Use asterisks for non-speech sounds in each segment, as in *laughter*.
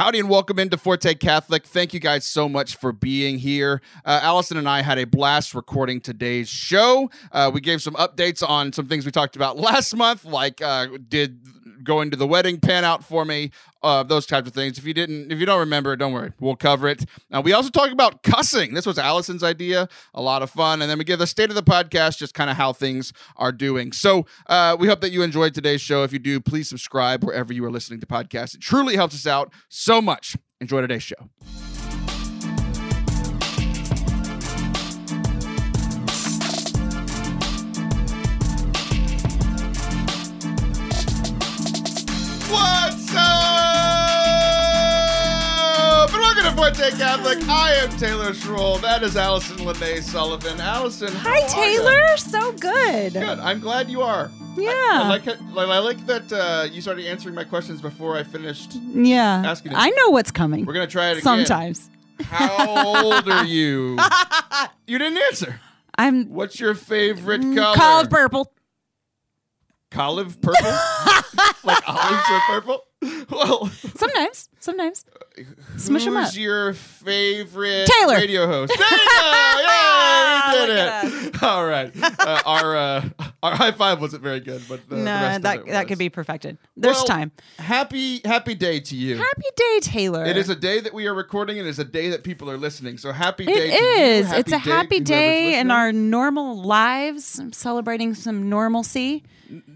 Howdy and welcome into Forte Catholic. Thank you guys so much for being here. Uh, Allison and I had a blast recording today's show. Uh, we gave some updates on some things we talked about *laughs* last month, like uh, did going to the wedding pan out for me, uh, those types of things. If you didn't, if you don't remember, don't worry, we'll cover it. Uh, we also talk about cussing. This was Allison's idea, a lot of fun, and then we give the state of the podcast, just kind of how things are doing. So uh, we hope that you enjoyed today's show. If you do, please subscribe wherever you are listening to podcasts. It truly helps us out so much. Enjoy today's show. Forte Catholic. I am Taylor Schroll. That is Allison Lene Sullivan. Allison, how Hi, Taylor. So good. Good. I'm glad you are. Yeah. I, I like it. Like, I like that uh, you started answering my questions before I finished. Yeah. Asking it. I know what's coming. We're gonna try it again. Sometimes. How old are you? *laughs* you didn't answer. I'm What's your favorite color? call of purple. Olive purple? *laughs* like olives are purple? Well, Sometimes. Sometimes. Smush 'em who's up. your favorite Taylor. radio host? *laughs* There you go! Yay, we did it! All right. Uh, our uh, our high five wasn't very good, but the, the no, rest that of it that could be perfected. There's Well, time. Happy happy day to you. Happy day, Taylor. It is a day that we are recording, and it's a day that people are listening. So happy It day! to you. is. Happy It's a happy day in our normal lives. I'm celebrating some normalcy.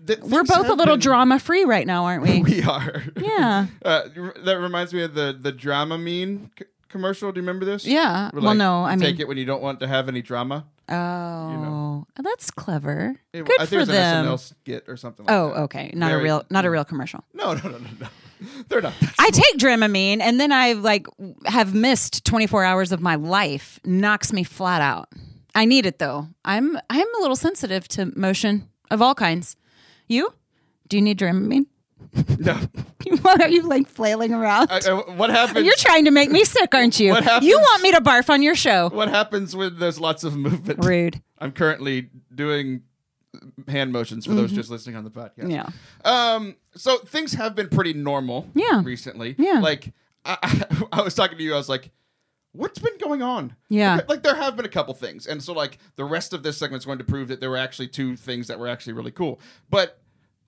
Th- We're both a little been- drama free right now, aren't we? *laughs* We are. yeah. *laughs* Uh, that reminds me of the the Dramamine c- commercial. Do you remember this? Yeah. Where, Well, like, no, you I take mean, it when you don't want to have any drama. oh, that's clever. It- Good I for think it was them. an SNL skit or something. Like Oh, that. okay. Not Very- a real, not a mm. real commercial. No, no, no, no, no. *laughs* They're not. I take Dramamine, and then I like have missed 24 hours of my life. Knocks me flat out. I need it though. I'm I'm a little sensitive to motion of all kinds. You? Do you need Dramamine? No. *laughs* Why are you like flailing around? I, I, what happens? You're trying to make me sick, aren't you? What happens- You want me to barf on your show? what happens when there's lots of movement? Rude. I'm currently doing hand motions for those just listening on the podcast. Mm-hmm. Yeah. Um. So things have been pretty normal. Yeah. Recently. Yeah. Like I, I, *laughs* I was talking to you. I was like, "What's been going on?" Yeah. Like, like, there have been a couple things, and so like the rest of this segment's going to prove that there were actually two things that were actually really cool. But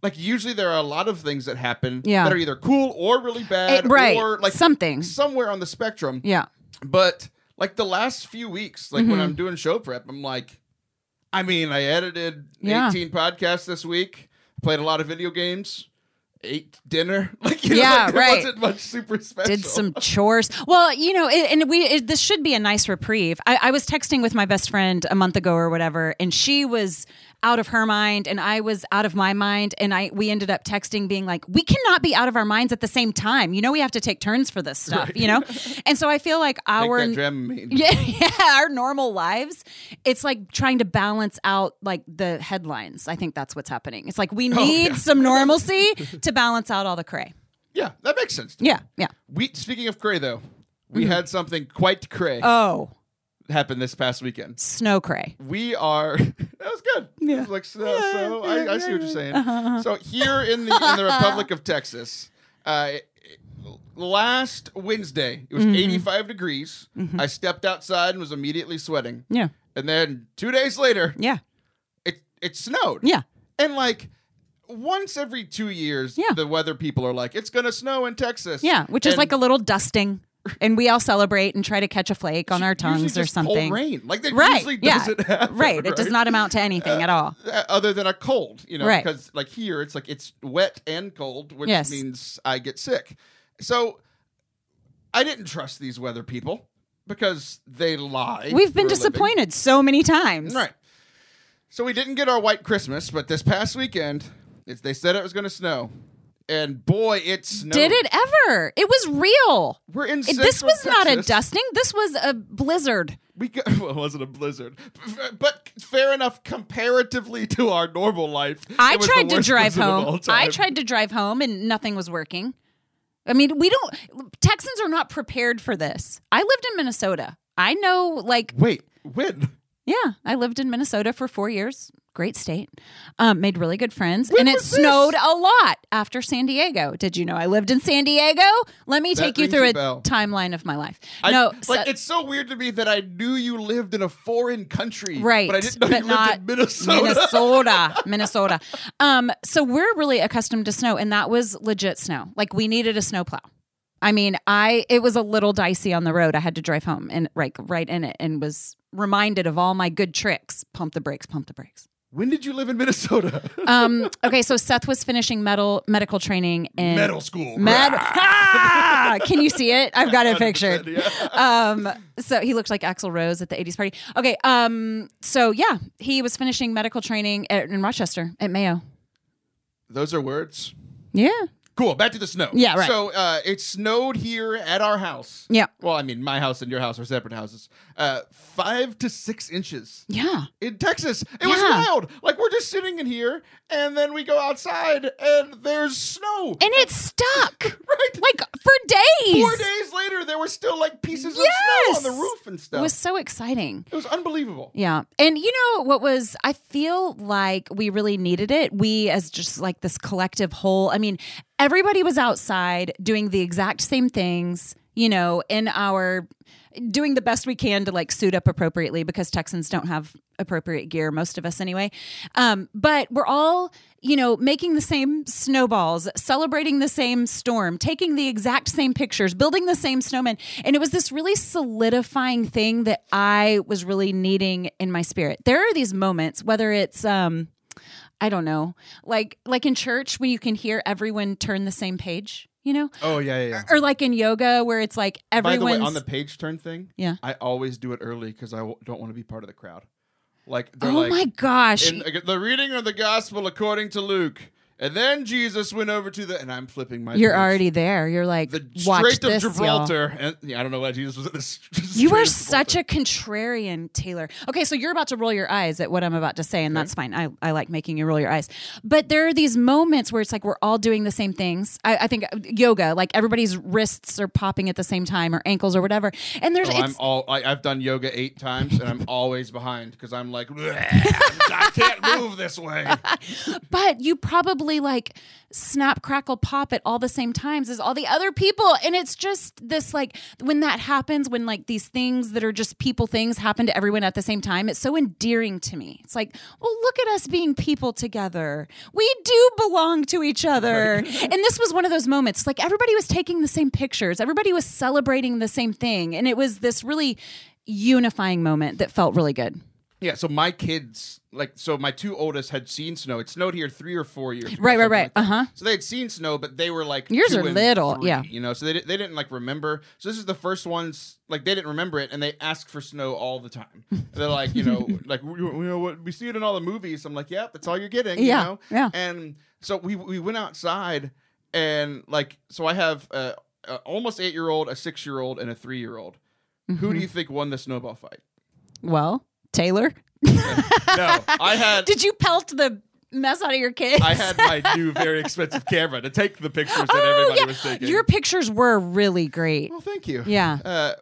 like usually there are a lot of things that happen Yeah. that are either cool or really bad, Eh, right. or like Something. somewhere on the spectrum. Yeah. But like the last few weeks, like Mm-hmm. when I'm doing show prep, I'm like, I mean, I edited Yeah. 18 podcasts this week, played a lot of video games, ate dinner. *laughs* Like, you Yeah, know, like, right. Wasn't much super special. did some *laughs* chores. Well, you know, it, and we it, this should be a nice reprieve. I, I was texting with my best friend a month ago or whatever, and she was out of her mind, and I was out of my mind, and I we ended up texting, being like, we cannot be out of our minds at the same time. You know, we have to take turns for this stuff. You know, *laughs* and so I feel like our *laughs* yeah, yeah, our normal lives, it's like trying to balance out like the headlines. I think that's what's happening. It's like we oh, need Oh, yeah. some normalcy *laughs* to balance out all the cray. Yeah, that makes sense. to me. Yeah, yeah. We speaking of cray though, we mm-hmm. had something quite cray Oh, happened this past weekend. snow cray. We are good. Yeah. Like so, so I, I see what you're saying. Uh-huh, So here in the in the *laughs* Republic of Texas, uh, last Wednesday it was Mm-hmm. 85 degrees. I stepped outside and was immediately sweating. Yeah, And then two days later, yeah, it it snowed. yeah. And like once every two years, Yeah. the weather people are like, "It's gonna snow in Texas." Yeah, which is like a little dusting, and we all celebrate and try to catch a flake on our tongues or something. rain. Like that Right? usually Yeah. doesn't *laughs* happen. right. It does not amount to anything at all. uh, other than a cold, you know, Right. because like here it's like it's wet and cold, which Yes. means I get sick. So I didn't trust these weather people because they lie. We've been living. disappointed so many times. Right. So we didn't get our white Christmas, but this past weekend, it's, they said it was going to snow, and boy, it snowed. Did it ever? It was real. We're in. It- this central was not a dusting. This was a blizzard. We got, *laughs* well, it wasn't a blizzard, but fair enough comparatively to our normal life. I it was the tried to drive blizzard of all home. I tried to drive home and nothing was working. I mean, we don't Texans are not prepared for this. I lived in Minnesota. I know like Wait, when? yeah, I lived in Minnesota for 4 years. Great state. Um, made really good friends, and it was this? snowed a lot after San Diego. Did you know I lived in San Diego? Let me That take you through a bell. timeline of my life. I, no, like so- it's so weird to me that I knew you lived in a foreign country, right, But I didn't know you not lived in Minnesota. Minnesota, *laughs* Minnesota. Um, so we're really accustomed to snow, and that was legit snow. Like we needed a snowplow. I mean, I it was a little dicey on the road. I had to drive home and right right in it, and was reminded of all my good tricks. Pump the brakes, pump the brakes. When did you live in Minnesota? *laughs* Um, okay, so Seth was finishing metal medical training in Metal school. Med- *laughs* Ah! Can you see it? I've got it *laughs* pictured. Yeah. Um, so he looked like Axl Rose at the 80s party. Okay. Um, so yeah, he was finishing medical training at, in Rochester at Mayo. Those are words. Yeah. Cool. Back to the snow. Yeah, right. So uh, it snowed here at our house. Yeah. Well, I mean, my house and your house are separate houses. Uh, five to six inches Yeah. in Texas. It was wild. Like we're just sitting in here, and then we go outside, and there's snow. And it stuck *laughs* right. like for days. Four days later, there were still like pieces of snow on the roof and stuff. It was so exciting. it was unbelievable. Yeah. And you know what was, I feel like we really needed it. We, as just like this collective whole, I mean, everybody was outside doing the exact same things, you know, in our, doing the best we can to like suit up appropriately because Texans don't have appropriate gear, most of us anyway. Um, but we're all, you know, making the same snowballs, celebrating the same storm, taking the exact same pictures, building the same snowman. And it was this really solidifying thing that I was really needing in my spirit. There are these moments, whether it's, um, I don't know, like like in church when you can hear everyone turn the same page, you know, Oh yeah, yeah. yeah. or like in yoga where it's like By the everyone's way, on the page turn thing, Yeah. I always do it early because I w- don't want to be part of the crowd. Like they're oh like, my gosh, in the reading of the gospel according to Luke, and then Jesus went over to the, and I'm flipping my. you're page. already there. You're like, the Strait this, of y'all. Gibraltar, and yeah, I don't know why Jesus was at this. *laughs* You are such a contrarian, Taylor. Okay, so you're about to roll your eyes at what I'm about to say, and that's fine. I, I like making you roll your eyes. But there are these moments where it's like we're all doing the same things. I, I think uh, yoga, like everybody's wrists are popping at the same time or ankles or whatever. And there's Oh, I'm all. I, I've done yoga eight times, and I'm always behind because I'm like, *laughs* I can't *laughs* move this way. but you probably like snap crackle pop at all the same times as all the other people. And it's just this like when that happens when like these things that are just people things happen to everyone at the same time it's so endearing to me. It's like well look at us being people together. We do belong to each other. *laughs* And this was one of those moments. Like everybody was taking the same pictures. Everybody was celebrating the same thing. And it was this really unifying moment that felt really good Yeah, so my kids, like, so my two oldest had seen snow. It snowed here three or four years. ago, Right, right, right. like. Uh-huh. So they had seen snow, but they were like Yours are little, three, yeah. You know, so they they didn't like remember. So this is the first ones like they didn't remember it, and they ask for snow all the time. *laughs* They're like, you know, like we, you know what we see it in all the movies. I'm like, yeah, that's all you're getting. You Yeah, know? yeah. And so we we went outside, and like, so I have a, a almost eight year old, a six year old, and a three year old. Who Mm-hmm. do you think won the snowball fight? well taylor No, I had. *laughs* Did you pelt the mess out of your kids? I had my new very expensive camera to take the pictures that everybody was taking. Oh, Your pictures were really great. well, thank you. Yeah. Uh,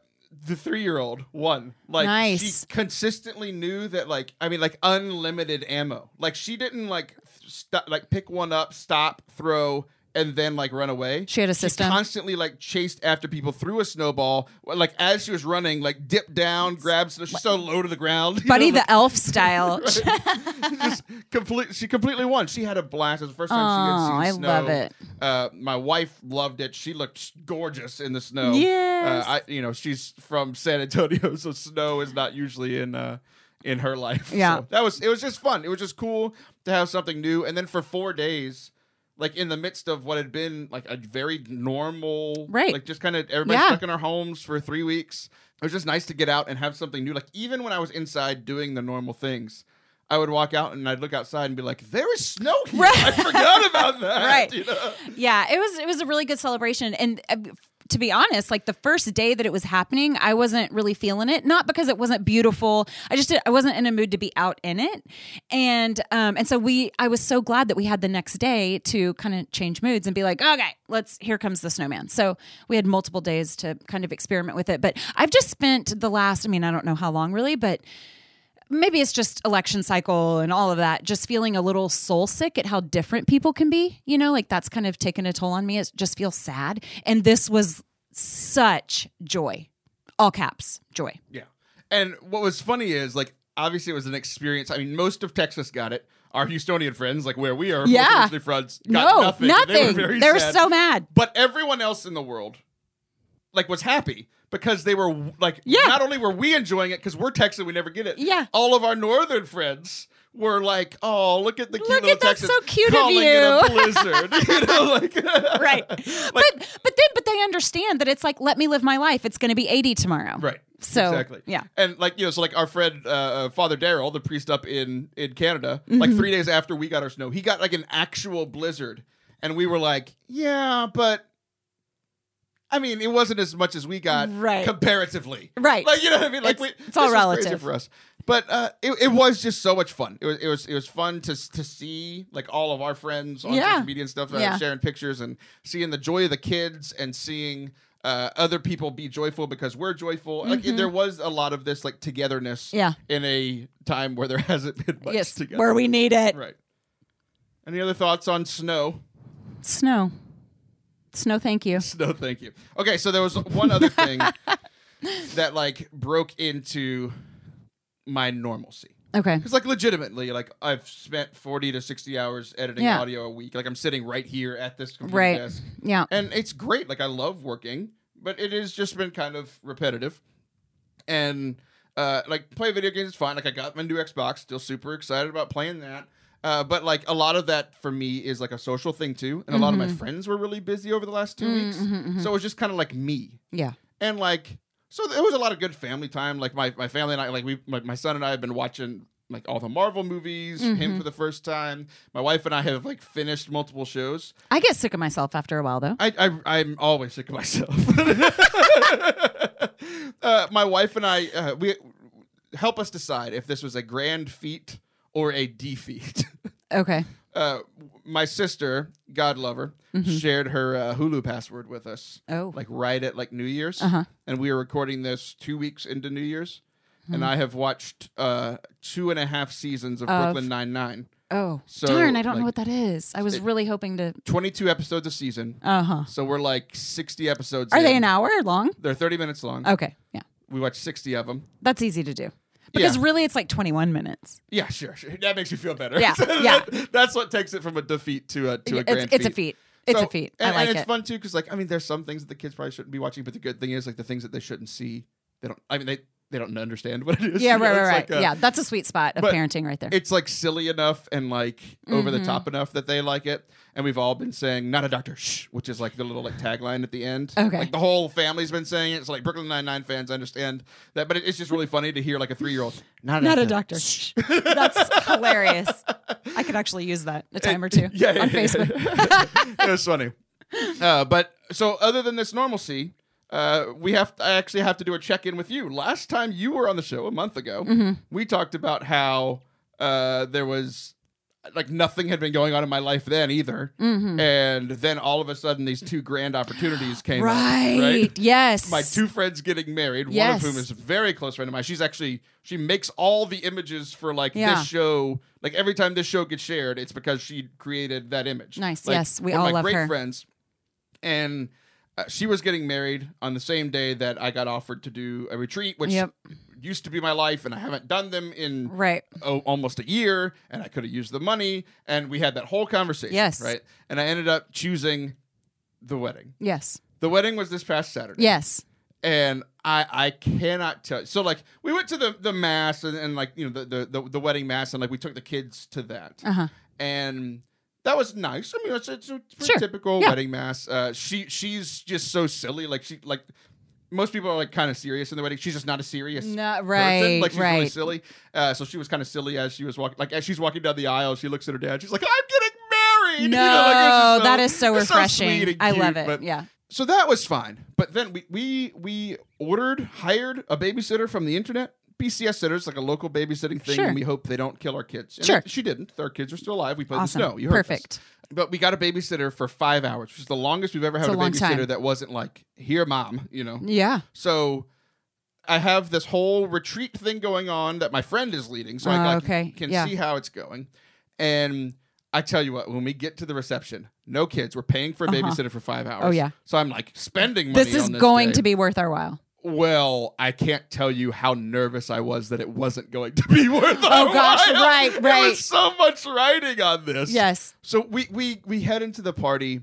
the three-year-old won. Like Nice. she consistently knew that, like I mean, like unlimited ammo. Like she didn't like st- like pick one up, stop, throw, and then like run away. She had a system. constantly like chased after people, threw a snowball. Like as she was running, like dipped down, grabbed. snow. She's so low to the ground. *laughs* Buddy know, the elf style. *laughs* just complete. She completely won. She had a blast. It was the first time Oh, she I had seen snow. love it. Uh, my wife loved it. She looked gorgeous in the snow. Yes. Uh, I, you know, she's from San Antonio, *laughs* so snow is not usually in uh, in her life. Yeah. So that was. It was just fun. It was just cool to have something new. And then for four days. Like in the midst of what had been like a very normal, Right. Like just kind of everybody Yeah. stuck in our homes for three weeks. It was just nice to get out and have something new. Like even when I was inside doing the normal things, I would walk out and I'd look outside and be like, "There is snow here. Right. I forgot about that." *laughs* Right. you know? yeah, it was it was a really good celebration and uh, to be honest, like the first day that it was happening, I wasn't really feeling it. Not because it wasn't beautiful. I just I wasn't in a mood to be out in it. And um and so we I was so glad that we had the next day to kind of change moods and be like, "Okay, let's here comes the snowman." So we had multiple days to kind of experiment with it. But I've just spent the last I mean, I don't know how long really, but maybe it's just election cycle and all of that, just feeling a little soul sick at how different people can be. You know, like that's kind of taken a toll on me. It just feels sad. And this was such joy. All caps, joy. Yeah. And what was funny is like obviously it was an experience. I mean, most of Texas got it. Our Houstonian friends, like where we are, Yeah. friends, got no, nothing. nothing. They were very They were so mad. But everyone else in the world, like, was happy because they were like, Yeah. not only were we enjoying it because we're Texan, we never get it. Yeah. All of our northern friends were like, "Oh, look at the cute Look little at that, Texans so cute of calling it a you." *laughs* blizzard." *laughs* you know, like *laughs* Right. but but then but they understand that it's like let me live my life. It's going to be 80 tomorrow. Right. So, exactly. yeah. And like you know, so like our friend uh, uh, Father Daryl, the priest up in in Canada, Mm-hmm. like three days after we got our snow, he got like an actual blizzard, and we were like, yeah, but. I mean, it wasn't as much as we got Right. comparatively. Right. Like you know what I mean? Like It's- we, it's all relative. for us. But uh, it, it was just so much fun. It was it was it was fun to to see like all of our friends on Yeah. social media and stuff uh, Yeah. sharing pictures and seeing the joy of the kids and seeing uh, other people be joyful because we're joyful. Like there was a lot of this like togetherness. Mm-hmm. Yeah. In a time where there *laughs* hasn't been much Yes. together. Where we need it. right. Any other thoughts on snow? Snow. Snow, thank you. *laughs* No, thank you. Okay, so there was one other thing *laughs* that like broke into my normalcy. Okay. Because like legitimately, like I've spent forty to sixty hours editing Yeah. audio a week. Like I'm sitting right here at this computer Right. desk, Yeah. and it's great. Like I love working, but it has just been kind of repetitive. And uh, like play video games is fine. Like I got my new Xbox, still super excited about playing that. Uh, but like a lot of that for me is like a social thing too, and a lot of Mm-hmm. my friends were really busy over the last 2 weeks, so it was just kind of like me Yeah. and like so there was a lot of good family time like my, my family and i like we my, my son and i have been watching like all the marvel movies Mm-hmm. him for the first time my wife and i have like finished multiple shows I get sick of myself after a while though. i, I i'm always sick of myself *laughs* uh, my wife and i uh, we help us decide if this was a grand feat or a defeat Okay. uh, my sister god love her shared her uh, hulu password with us Mm-hmm. Oh. like right at like New Year's, Uh-huh. and we were recording this two weeks into New Year's, Hmm. and I have watched uh, two and a half seasons of, Of- Brooklyn Nine Nine. Oh. So, Darn, I don't like, know what that is. I was it- really hoping to Twenty-two episodes a season, Uh-huh. so we're like sixty episodes. Are they an hour long? They're thirty minutes long. Okay. Yeah. We watched sixty of them. That's easy to do. Because Yeah. really it's like 21 minutes. Yeah, sure, sure. That makes you feel better. Yeah, *laughs* That- yeah. that's what takes it from a defeat to a to a grand It's, it's a feat. It's So- a feat. And, I like and it's it. fun too because like I mean, there's some things that the kids probably shouldn't be watching, but the good thing is like the things that they shouldn't see, they don't. I mean, they they don't understand what it is. Yeah, you know? right, right, right. like, uh, yeah, that's a sweet spot of parenting right there. It's like silly enough and like over Mm-hmm. the top enough that they like it. And we've all been saying "not a doctor," shh, which is like the little like tagline at the end. Okay. like the whole family's been saying it. It's like Brooklyn Nine Nine fans understand that, but it's just really funny to hear like a three year old not a Not a doctor. doctor. *laughs* That's hilarious. I could *laughs* actually use that a time or *laughs* two yeah, on yeah, Facebook. yeah. it was funny. Uh, but so other than this normalcy, uh, we have to, I actually have to do a check in with you. Last time you were on the show a month ago, Mm-hmm. we talked about how uh, there was like nothing had been going on in my life then either, Mm-hmm. and then all of a sudden these two grand opportunities came Right. up. Right. Yes. My two friends getting married, Yes. one of whom is a very close friend of mine. She's actually she makes all the images for like Yeah. this show. Like every time this show gets shared, it's because she created that image. Nice. Like, Yes, we all my love great her. friends, and uh, she was getting married on the same day that I got offered to do a retreat, which Yep. used to be my life, and I haven't done them in Right. oh, almost a year, and I could have used the money, and we had that whole conversation. Yes. right. And I ended up choosing the wedding. Yes. The wedding was this past Saturday Yes. and I I cannot tell. So like we went to the the mass and, and like you know the, the the the wedding mass and like we took the kids to that Uh huh. and that was nice. I mean it's, it's a pretty Sure. typical Yeah. wedding mass. Uh, she she's just so silly. Like she like most people are like kind of serious in the wedding. She's just not a serious. No, person. right. Like she's really right. silly. Uh, so she was kind of silly as she was walking. Like as she's walking down the aisle, she looks at her dad. She's like, "I'm getting married." No, *laughs* You know, like, just that is so refreshing. and I cute, love it. but- yeah. so that was fine. But then we we we ordered, hired a babysitter from the internet. BCS sitters, like a local babysitting thing, Sure. and we hope they don't kill our kids. And Sure. She didn't. Our kids are still alive. We played Awesome. the snow. You heard Perfect. this. But we got a babysitter for five hours, which is the longest we've ever had It's a a babysitter that wasn't like, here, mom, you know. Yeah. So I have this whole retreat thing going on that my friend is leading, so I Oh, like, okay. can Yeah. see how it's going. And I tell you what, when we get to the reception, no kids, we're paying for a Uh-huh. babysitter for five hours. Oh, yeah. So I'm like spending money. This is this going day. to be worth our while. Well, I can't tell you how nervous I was that it wasn't going to be *laughs* worth. Oh, gosh, while. right, There right. was so much writing on this. Yes. So we we we head into the party,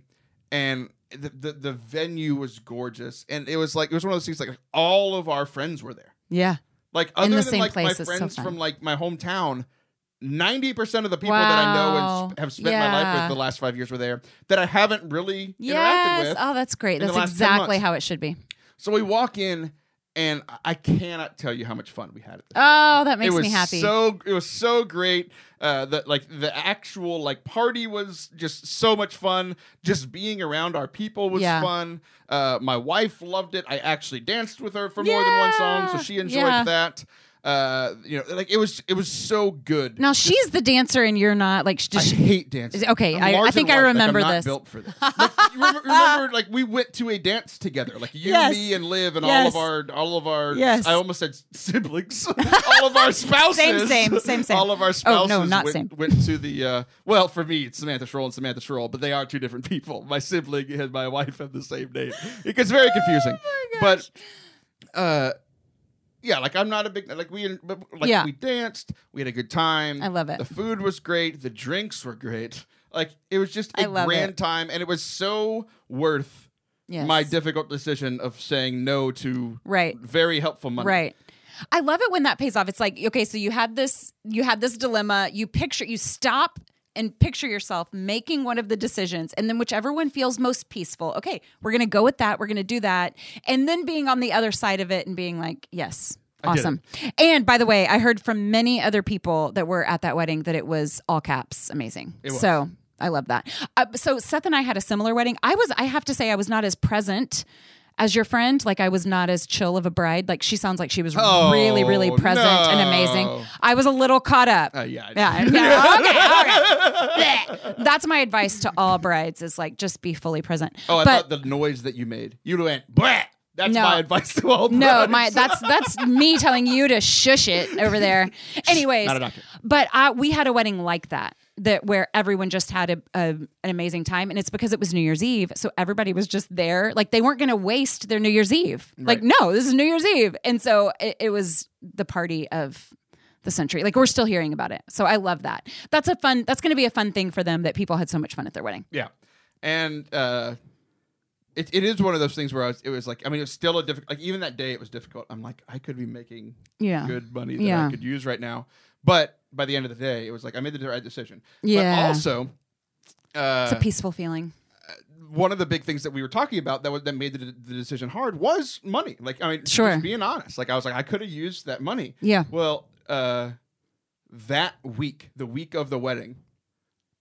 and the, the the venue was gorgeous, and it was like it was one of those things like all of our friends were there. Yeah. Like other the than like place, my it's so friends from like my hometown. Ninety percent of the people that I know and Wow. have spent my life with the last five years were there that I haven't really interacted with. Oh, that's great. That's exactly how it should be. So we walk in, and I- cannot tell you how much fun we had at this. Oh, that makes it was me happy. So it was so great. Uh, that like the actual like party was just so much fun. Just being around our people was Yeah. fun. Uh, my wife loved it. I actually danced with her for more than one song, so she enjoyed Yeah. that. Uh, you know, like it was it was so good. now Just- she's the dancer and you're not. Like, I just hate dancing. Okay, I- I think I remember like, I'm this. Built for this. *laughs* Like, you remember, remember, like we went to a dance together, like you, Yes. me, and Liv, and all of our, all of our. Yes. I almost said siblings. *laughs* all of our spouses. Same, same, same, same. All of our spouses. Oh, no, not went, same. Went to the. Uh, well, for me, it's Samantha Schroll and Samantha Schroll, but they are two different people. My sibling and my wife have the same name. It gets very *laughs* confusing. but, uh. Yeah, like I'm not a big like we like Yeah. we danced, we had a good time. I love it. The food was great, the drinks were great. Like it was just a grand it. time, and it was so worth yes. my difficult decision of saying no to right. very helpful money. Right. I love it when that pays off. It's like, okay, so you had this you had this dilemma, you picture you stop and picture yourself making one of the decisions and then whichever one feels most peaceful. Okay, we're going to go with that. We're going to do that. And then being on the other side of it and being like, yes. Awesome. And by the way, I heard from many other people that were at that wedding that it was all caps amazing. Was. So I love that. Uh, so Seth and I had a similar wedding. I was, I have to say, I was not as present as your friend. Like I was not as chill of a bride. Like she sounds like she was Oh, really, really present and amazing. I was a little caught up. Uh, yeah. Yeah. yeah, okay, okay. *laughs* That's my advice to all brides: is like just be fully present. Oh, I but thought the noise that you made. You went, Bleh! That's No. my advice to all Brides. no, my that's *laughs* that's me telling you to shush it over there. Anyways, but I, we had a wedding like that that where everyone just had a, a an amazing time, and it's because it was New Year's Eve, so everybody was just there. Like they weren't going to waste their New Year's Eve. Like no, this is New Year's Eve, and so it, it was the party of the century. Like we're still hearing about it, so I love that. That's a fun. That's going to be a fun thing for them that people had so much fun at their wedding. Yeah, and uh, it, it is one of those things where I was, it was like I mean it was still a difficult like even that day it was difficult. I'm like I could be making Yeah. good money that Yeah. I could use right now, but by the end of the day it was like I made the right decision. Yeah. but also. Uh, It's a peaceful feeling. one of the big things that we were talking about that was, that made the, the decision hard was money. Like I mean, Sure. being honest. Like I was like I could have used that money. Yeah. Well, uh, that week, the week of the wedding,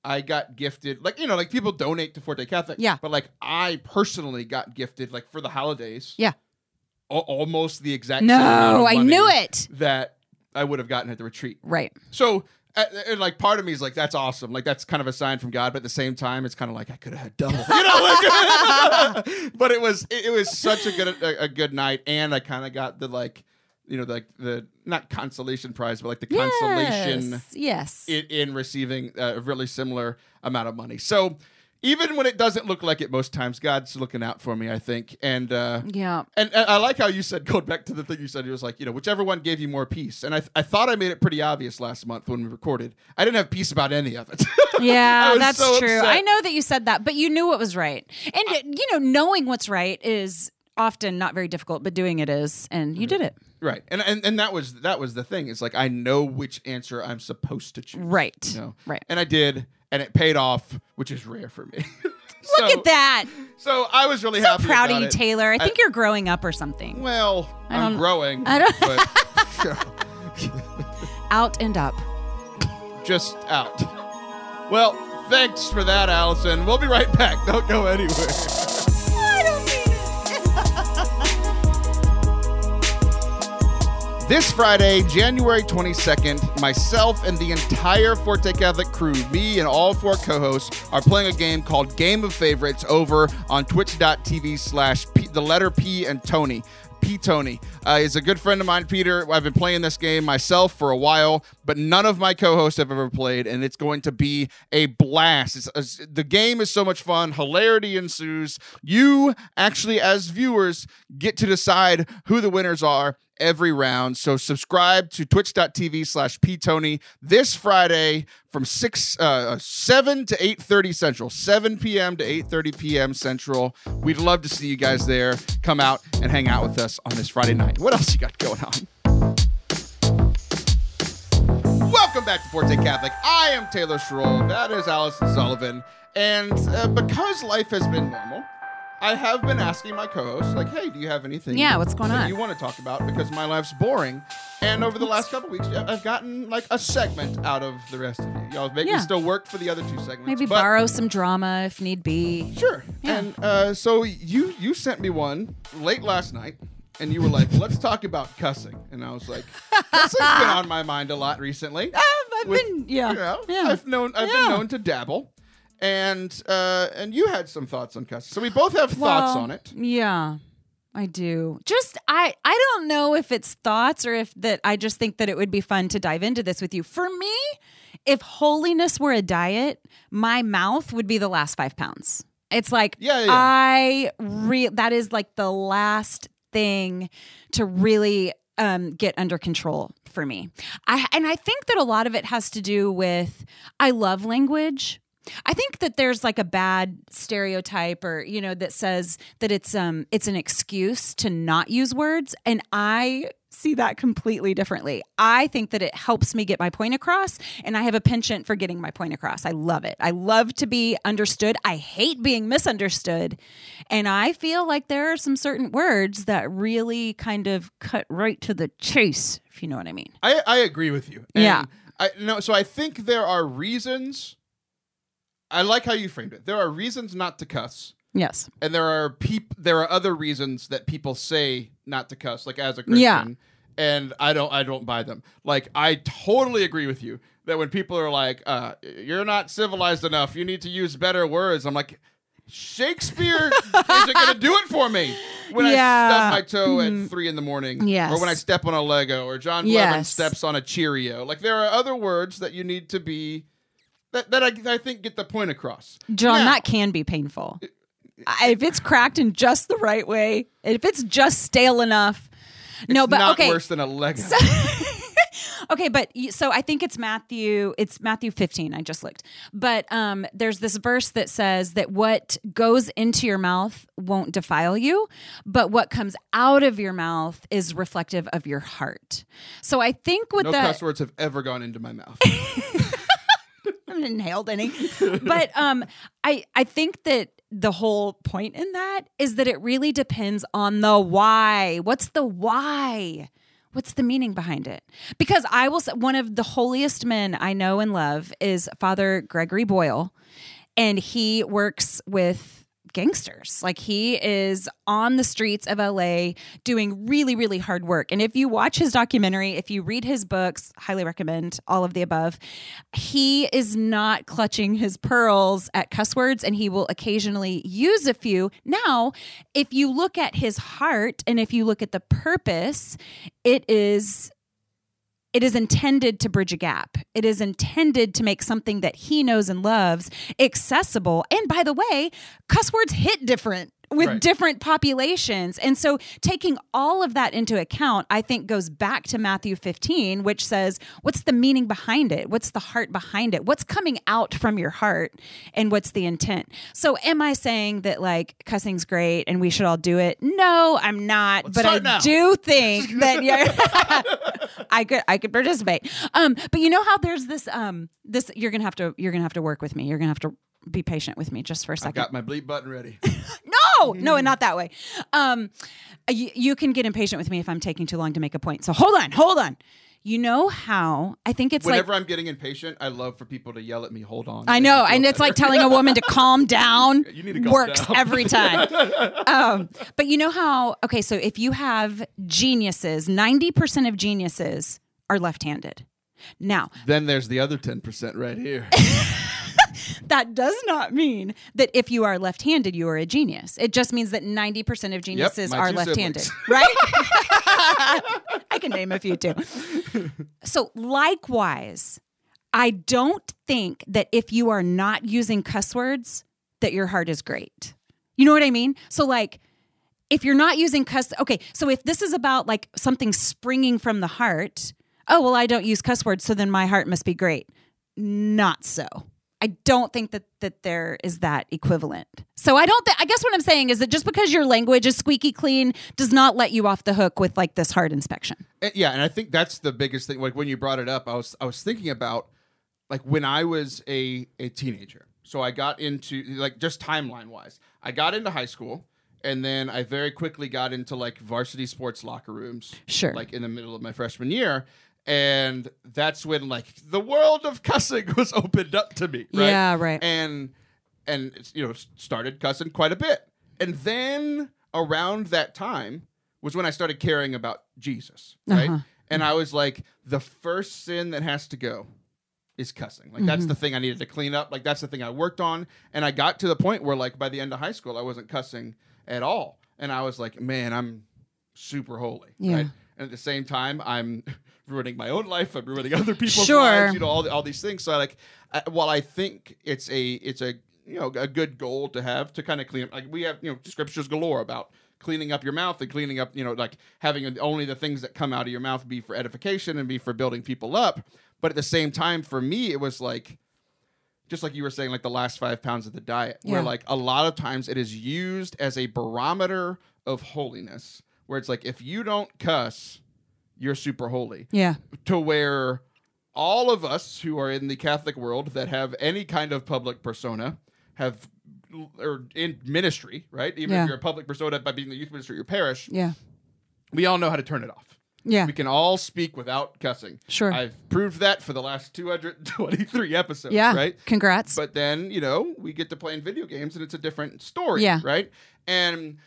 I got gifted. Like you know, like people donate to Forte Catholic. Yeah. But like I personally got gifted like for the holidays. Yeah. al- almost the exact. No, I knew it. That I would have gotten at the retreat. Right. So, uh, and like part of me is like, that's awesome. Like that's kind of a sign from God, but at the same time, it's kind of like I could have had double. You know, like, *laughs* but it was it, it was such a good a, a good night, and I kind of got the like, you know, like the not consolation prize, but like the consolation Yes. Yes. in, in receiving a really similar amount of money. So. Even when it doesn't look like it most times, God's looking out for me, I think. And uh, yeah. and, and I like how you said, *laughs* going back to the thing you said, it was like, you know, whichever one gave you more peace. And I, I thought I made it pretty obvious last month when we recorded. I didn't have peace about any of it. *laughs* Yeah, that's so true. upset. I know that you said that, but you knew what was right. And you know, knowing what's right is often not very difficult, but doing it is, and you did it. right. And, and and that was that was the thing. It's like I know which answer I'm supposed to choose. Right. You know? Right. And I did, and it paid off, which is rare for me. *laughs* Look at that. So I was really So happy. proud of you, it. Taylor. I I- think you're growing up or something. Well, I'm growing. I don't- but *laughs* Out and up. just out. Well, thanks for that, Allison. We'll be right back. Don't go anywhere. *laughs* This Friday, January 22nd, myself and the entire Forte Catholic crew, me and all four co-hosts, are playing a game called Game of Favorites over on twitch.tv slash the letter P and Tony. P Tony. Uh, a good friend of mine, Peter. I've been playing this game myself for a while, but none of my co-hosts have ever played, and it's going to be a blast. It's, it's- the game is so much fun. Hilarity ensues. You actually, as viewers, get to decide who the winners are every round. So subscribe to twitch.tv slash ptony this Friday from 6 uh 7 to 8:30 Central. 7 p.m. to 8:30 p.m. Central. We'd love to see you guys there. Come out and hang out with us on this Friday night. What else you got going on? Welcome back to Forte Catholic. I am Taylor Schroll. That is Allison Sullivan. And uh, because life has been normal, I have been asking my co-hosts, like, "Hey, do you have anything? Yeah, what's going on? You want to talk about because my life's boring." And over the last couple weeks, I've gotten like a segment out of the rest of you. Y'all make me still work for the other two segments. Maybe borrow some drama if need be. Sure. Yeah. And uh, so you you sent me one late last night, and you were like, "Let's talk about cussing," and I was like, "Cussing's been on my mind a lot recently." I've, *laughs* I've With- been, yeah, You know, yeah. I've known I've been known to dabble, and uh, and you had some thoughts on cussing, so we both have thoughts on it. Yeah. I do. Just I I don't know if it's thoughts or if that I just think that it would be fun to dive into this with you. For me, if holiness were a diet, my mouth would be the last 5 pounds. It's like Yeah, yeah. I re that is like the last thing to really um, get under control for me. I and I think that a lot of it has to do with I love language. I think that there's like a bad stereotype or you know that says that it's um it's an excuse to not use words and I see that completely differently. I think that it helps me get my point across and I have a penchant for getting my point across. I love it. I love to be understood. I hate being misunderstood. And I feel like there are some certain words that really kind of cut right to the chase, if you know what I mean. I I agree with you. And Yeah. I no. So I think there are reasons. I like how you framed it. There are reasons not to cuss. Yes. and there are peop there are other reasons that people say not to cuss like as a christian Yeah. and i don't i don't buy them like i totally agree with you that when people are like uh you're not civilized enough you need to use better words i'm like shakespeare *laughs* isn't gonna do it for me when i Yeah. stub my toe at three in the morning Yes. or when i step on a lego or john Levin steps on a cheerio like there are other words that you need to be that, that I, I think get the point across John, Now- that can be painful. I- If it's cracked in just the right way, if it's just stale enough. no, but not okay. worse than a lego *laughs* okay, but so I think it's Matthew, it's Matthew 15, I just looked. But um there's this verse that says that what goes into your mouth won't defile you, but what comes out of your mouth is reflective of your heart. So I think with no that cuss words have ever gone into my mouth. *laughs* I haven't inhaled any. but um I I think that the whole point in that is that it really depends on the why. What's the why? What's the meaning behind it? Because I will say one of the holiest men I know and love is Father Gregory Boyle and he works with gangsters. Like he is on the streets of LA doing really, really hard work. And if you watch his documentary, if you read his books, highly recommend all of the above. He is not clutching his pearls at cuss words and he will occasionally use a few. Now, if you look at his heart and if you look at the purpose, it is it is intended to bridge a gap. It is intended to make something that he knows and loves accessible. And by the way, cuss words hit different with Right. different populations. And so taking all of that into account, I think goes back to Matthew 15, which says, what's the meaning behind it? What's the heart behind it? What's coming out from your heart? And what's the intent? So am I saying that like cussing's great and we should all do it? No, I'm not. Let's but I now. do think *laughs* that yeah. *laughs* I could I could participate. Um, but you know how there's this um this you're gonna have to you're gonna have to work with me. You're gonna have to be patient with me just for a second. got my bleep button ready. *laughs* no, no, and not that way. Um, you, you can get impatient with me if I'm taking too long to make a point. So hold on, hold on. You know how I think it's Whenever like I'm getting impatient, I love for people to yell at me, hold on. I know, me feel and it's better. like telling a woman to *laughs* calm down. You need to calm works down. every time. *laughs* um, but you know how? Okay, so if you have geniuses, ninety percent of geniuses are left-handed. Now, Then there's the other 10% right here. *laughs* that does not mean that if you are left-handed, you are a genius. It just means that 90% of geniuses my are left-handed, *laughs* right? *laughs* I can name a few too. So likewise, I don't think that if you are not using cuss words, that your heart is great. You know what I mean? So like if you're not using cuss okay so if this is about like something springing from the heart oh well i don't use cuss words so then my heart must be great not so i don't think that that there is that equivalent so i don't th- i guess what i'm saying is that just because your language is squeaky clean does not let you off the hook with like this hard inspection And- yeah, and I think that's the biggest thing. Like when you brought it up, I was I was thinking about like when I was a a teenager. So I got into like just timeline wise, I got into high school, and then I very quickly got into like varsity sports locker rooms. Sure. Like in the middle of my freshman year. And that's when like the world of cussing *laughs* was opened up to me. Right? Yeah, right. And and you know started cussing quite a bit. And then around that time was when I started caring about Jesus, right? Uh-huh. And I was like, the first sin that has to go is cussing. Like that's the thing I needed to clean up. Like that's the thing I worked on. And I got to the point where like by the end of high school, I wasn't cussing at all. And I was like, man, I'm super holy, Yeah. right? And at the same time, I'm *laughs* ruining my own life. I'm ruining other people's Sure. lives. You know, all, all these things. So like, I, while I think it's a it's a you know a good goal to have to kind of clean up. Like we have you know scriptures galore about cleaning up your mouth and cleaning up you know like having only the things that come out of your mouth be for edification and be for building people up. But at the same time, for me, it was like just like you were saying, like the last five pounds of the diet, where like a lot of times it is used as a barometer of holiness, where it's like if you don't cuss, you're super holy. yeah To where all of us who are in the Catholic world that have any kind of public persona have or in ministry, right? Even Yeah. if you're a public persona by being the youth minister at your parish, yeah we all know how to turn it off. yeah We can all speak without cussing. Sure. I've proved that for the last 223 *laughs* episodes, yeah right? congrats But then, you know, we get to playing video games and it's a different story. Yeah. Right. And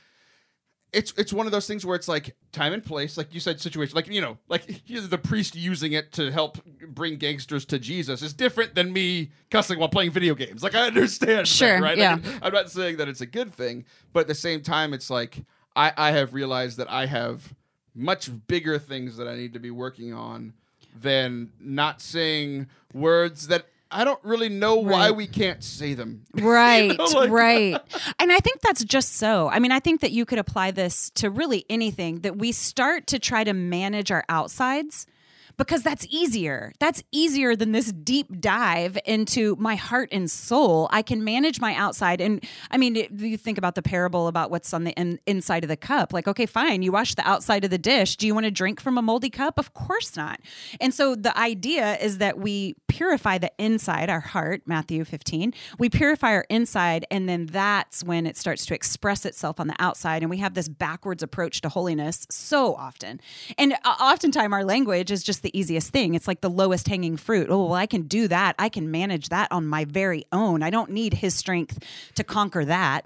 it's it's one of those things where it's like time and place, like you said, situation, like you know, like *laughs* the priest using it to help bring gangsters to Jesus is different than me cussing while playing video games. Like I understand, that, Sure, right? yeah. Like, I'm not saying that it's a good thing, but at the same time, it's like I I have realized that I have much bigger things that I need to be working on than not saying words that I don't really know why we can't say them. *laughs* Right, know, like- right. And I think that's just so. I mean, I think that you could apply this to really anything that we start to try to manage our outsides because that's easier. That's easier than this deep dive into my heart and soul. I can manage my outside. And I mean, it- you think about the parable about what's on the in, inside of the cup. Like, okay, fine, you wash the outside of the dish. Do you want to drink from a moldy cup? Of course not. And so the idea is that we purify the inside, our heart, Matthew 15. We purify our inside, and then that's when it starts to express itself on the outside. And we have this backwards approach to holiness so often. And uh, oftentimes our language is just the easiest thing. It's like the lowest hanging fruit. Oh, well, I can do that. I can manage that on my very own. I don't need his strength to conquer that.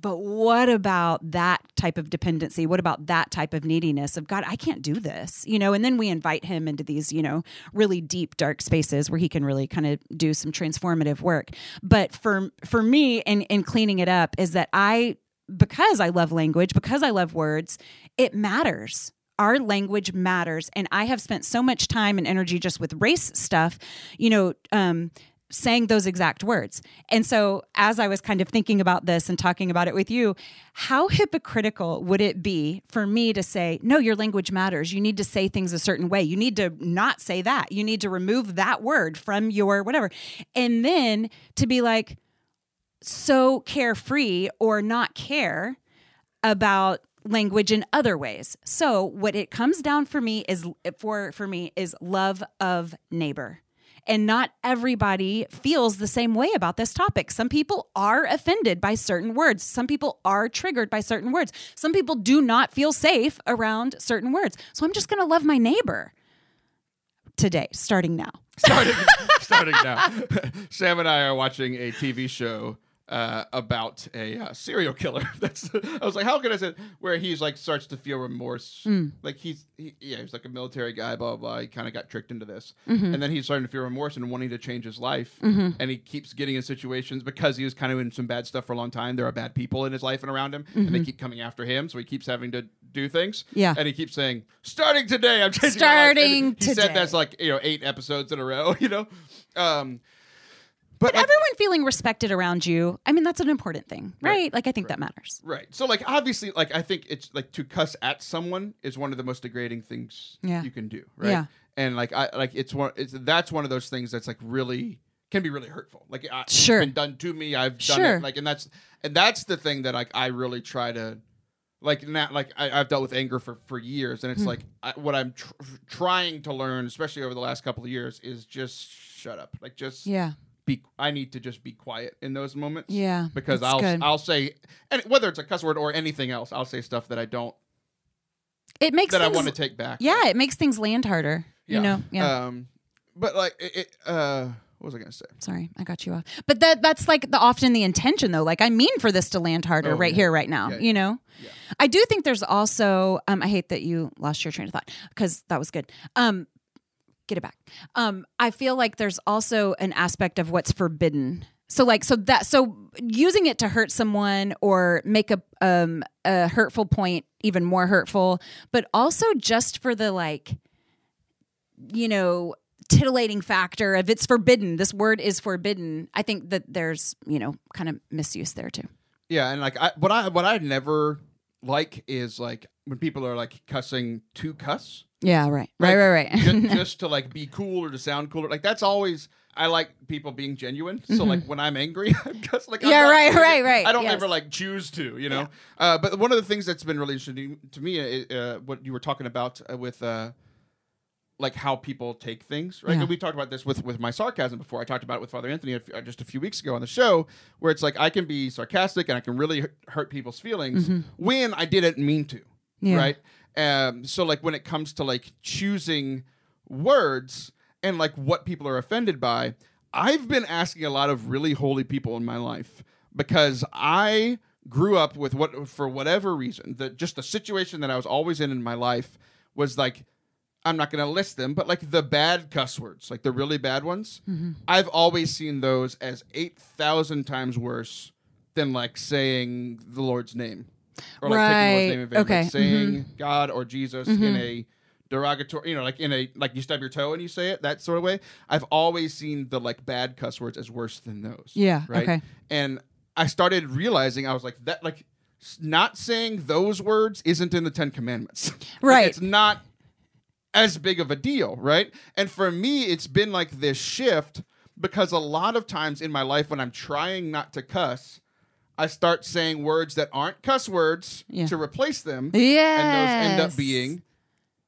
But what about that type of dependency? What about that type of neediness of God, I can't do this, you know? And then we invite him into these, you know, really deep, dark spaces where he can really kind of do some transformative work. But for for me in, in cleaning it up is that I because I love language, because I love words, it matters. Our language matters. And I have spent so much time and energy just with race stuff, you know, um, saying those exact words. And so, as I was kind of thinking about this and talking about it with you, how hypocritical would it be for me to say, no, your language matters. You need to say things a certain way. You need to not say that. You need to remove that word from your whatever. And then to be like, so carefree or not care about language in other ways. So what it comes down for me is for for me is love of neighbor. And not everybody feels the same way about this topic. Some people are offended by certain words. Some people are triggered by certain words. Some people do not feel safe around certain words. So I'm just going to love my neighbor today, starting now. starting starting now. *laughs* Sam and I are watching a TV show uh, about a uh, serial killer. *laughs* That's I was like, how can I say where he's like starts to feel remorse, Mm. like he's he, yeah he's like a military guy, blah blah. blah. He kind of got tricked into this, Mm-hmm. and then he's starting to feel remorse and wanting to change his life, Mm-hmm. and he keeps getting in situations because he was kind of in some bad stuff for a long time. There are bad people in his life and around him, and they keep coming after him, so he keeps having to do things. Mm-hmm. Yeah. and he keeps saying, "Starting today, I'm changing." my life." And Starting he said that's like you know eight episodes in a row, *laughs* you know. Um, but like, Everyone feeling respected around you. I mean, that's an important thing, right? Right. Like, I think that matters. Right. So like obviously like I think it's like to cuss at someone is one of the most degrading things Yeah. you can do, right? Yeah. And like I like it's one it's that's one of those things that's like really can be really hurtful. Like I, Sure. it's been done to me. I've done Sure. it like and that's and that's the thing that like I really try to like now like I, I've dealt with anger for for years and it's Hmm. like I, what I'm tr- trying to learn especially over the last couple of years is just shut up. Like just Yeah. Be I need to just be quiet in those moments Yeah. because I'll good. I'll say and whether it's a cuss word or anything else, I'll say stuff that I don't it makes that I want to take back. yeah, it makes things land harder. You know? Yeah. Um, but like it, it uh, what was I gonna say? Sorry, I got you off. But that that's like the often the intention though. Like I mean for this to land harder Oh, right yeah. here, right now. Yeah, you know? yeah. I do think there's also um I hate that you lost your train of thought because that was good. Um get it back. Um I feel like there's also an aspect of what's forbidden. So like so that so using it to hurt someone or make a um a hurtful point even more hurtful, but also just for the like you know titillating factor of it's forbidden this word is forbidden i think that there's you know kind of misuse there too Yeah, and like I, what I what I never like is like when people are like cussing to cuss. Yeah right Like, right right right *laughs* just, just to like be cool or to sound cooler. Like that's always I like people being genuine. So like when I'm angry, *laughs* I'm cuss like I'm Mm-hmm. Yeah, right, doing right, right. I don't Yes. ever like choose to, you know. Uh, but one of the things that's been really interesting to me, uh, what you were talking about uh, with. Uh, like how people take things, right? Yeah. And we talked about this with with my sarcasm before. I talked about it with Father Anthony a f- uh, just a few weeks ago on the show, where it's like I can be sarcastic and I can really hurt people's feelings when I didn't mean to, Mm-hmm. Yeah. right? Um, so like when it comes to like choosing words and like what people are offended by, I've been asking a lot of really holy people in my life because I grew up with what for whatever reason that just the situation that I was always in in my life was like I'm not going to list them, but like the bad cuss words, like the really bad ones, Mm-hmm. I've always seen those as 8,000 times worse than like saying the Lord's name or like taking the Lord's name in vain. Okay. Like saying mm-hmm. God or Jesus in mm-hmm. a derogatory, you know, like in a, like you stub your toe and you say it, that sort of way. I've always seen the like bad cuss words as worse than those. Yeah, Right. okay. And I started realizing I was like, that, like, not saying those words isn't in the Ten Commandments. *laughs* Like, Right. it's not as big of a deal, right? And for me, it's been like this shift because a lot of times in my life when I'm trying not to cuss, I start saying words that aren't cuss words Yeah. to replace them. yes And those end up being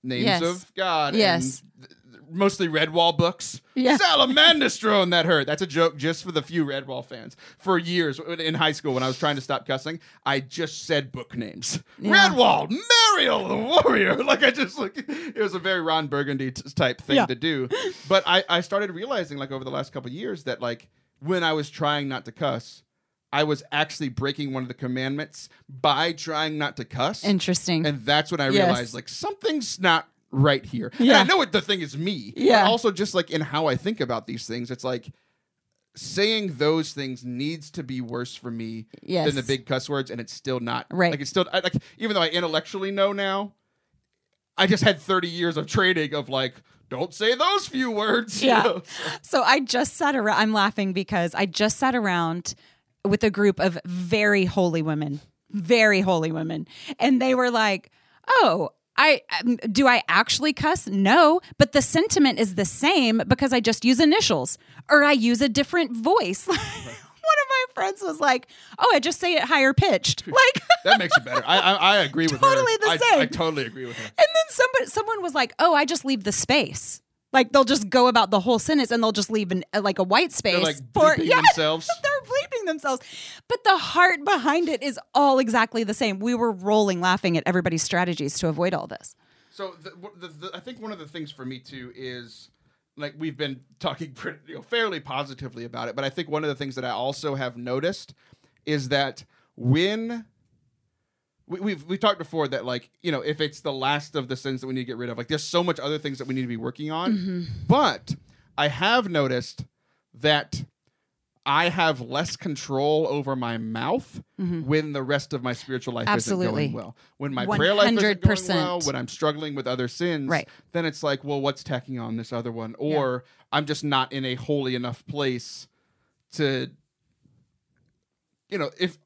names Yes. of God. Yes. And th- mostly Redwall books. Yeah. Salamander that hurt. That's a joke just for the few Redwall fans. For years in high school when I was trying to stop cussing, I just said book names. Yeah. Redwall, Mariel the Warrior. *laughs* Like I just like it was a very Ron Burgundy t- type thing Yeah. to do. But I, I started realizing like over the last couple of years that like when I was trying not to cuss, I was actually breaking one of the commandments by trying not to cuss. interesting And that's when I Yes. realized like something's not right here. And Yeah. I know what the thing is me. Yeah. But also just like in how I think about these things, it's like saying those things needs to be worse for me Yes. than the big cuss words, and it's still not. Right. Like it's still I, like even though I intellectually know now, I just had 30 years of training of like, don't say those few words. you Yeah. know? So I just sat around. I'm laughing because I just sat around with a group of very holy women, very holy women, and they were like, "Oh." I um, do I actually cuss? No, but the sentiment is the same because I just use initials or I use a different voice. *laughs* One of my friends was like, "Oh, I just say it higher pitched." *laughs* Like That makes it better. I I, I agree with her. Totally the I, same. I totally agree with her. And then somebody, someone was like, "Oh, I just leave the space." Like they'll just go about the whole sentence and they'll just leave an, uh, like a white space They're like for bleeping *laughs* themselves. *laughs* They're bleeping themselves, but the heart behind it is all exactly the same. We were rolling laughing at everybody's strategies to avoid all this. So the, the, the, I think one of the things for me too is like we've been *laughs* talking pretty, you know, fairly positively about it, but I think one of the things that I also have noticed is that when we, we've we talked before that like you know if it's the last of the sins that we need to get rid of like there's so much other things that we need to be working on Mm-hmm. but i have noticed that i have less control over my mouth when the rest of my spiritual life Mm-hmm. Absolutely. isn't going well when my prayer life isn't going well 100%. when i'm struggling with other sins Right. then it's like well what's tacking on this other one or i'm just not in a holy enough place to you know if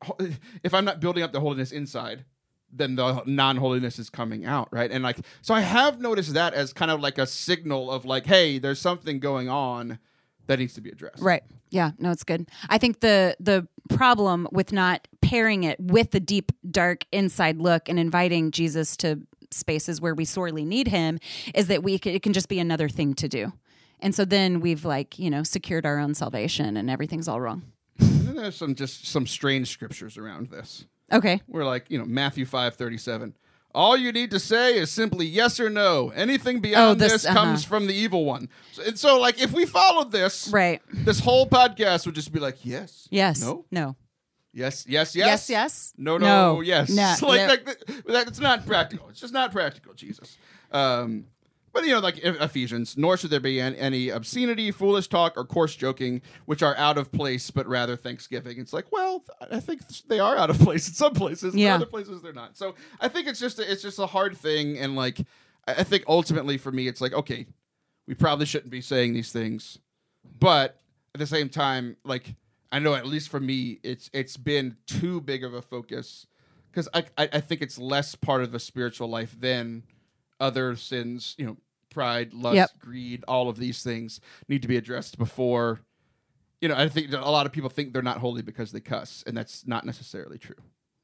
if i'm not building up the holiness inside then the non-holiness is coming out right and like so i have noticed that as kind of like a signal of like hey there's something going on that needs to be addressed Right. Yeah, no, it's good. I think the the problem with not pairing it with the deep, dark inside look and inviting Jesus to spaces where we sorely need him is that we c- it can just be another thing to do. And so then we've like, you know, secured our own salvation and everything's all wrong. and then there's some just some strange scriptures around this Okay. we're like you know matthew 5 37 all you need to say is simply yes or no anything beyond this, this, uh-huh. comes from the evil one so, and so like if we followed this Right. this whole podcast would just be like yes Yes. no No. yes yes yes Yes, yes. no no, No. yes No. *laughs* like, No. like th- that's not practical it's just not practical jesus um but you know like ephesians nor should there be any obscenity foolish talk or coarse joking which are out of place but rather thanksgiving it's like well i think they are out of place in some places Yeah. in other places they're not so i think it's just a, it's just a hard thing and like i I think ultimately for me it's like okay we probably shouldn't be saying these things but at the same time like i know at least for me it's it's been too big of a focus because I, I i think it's less part of the spiritual life than other sins you know pride lust Yep. greed all of these things need to be addressed before you know i think a lot of people think they're not holy because they cuss and that's not necessarily true.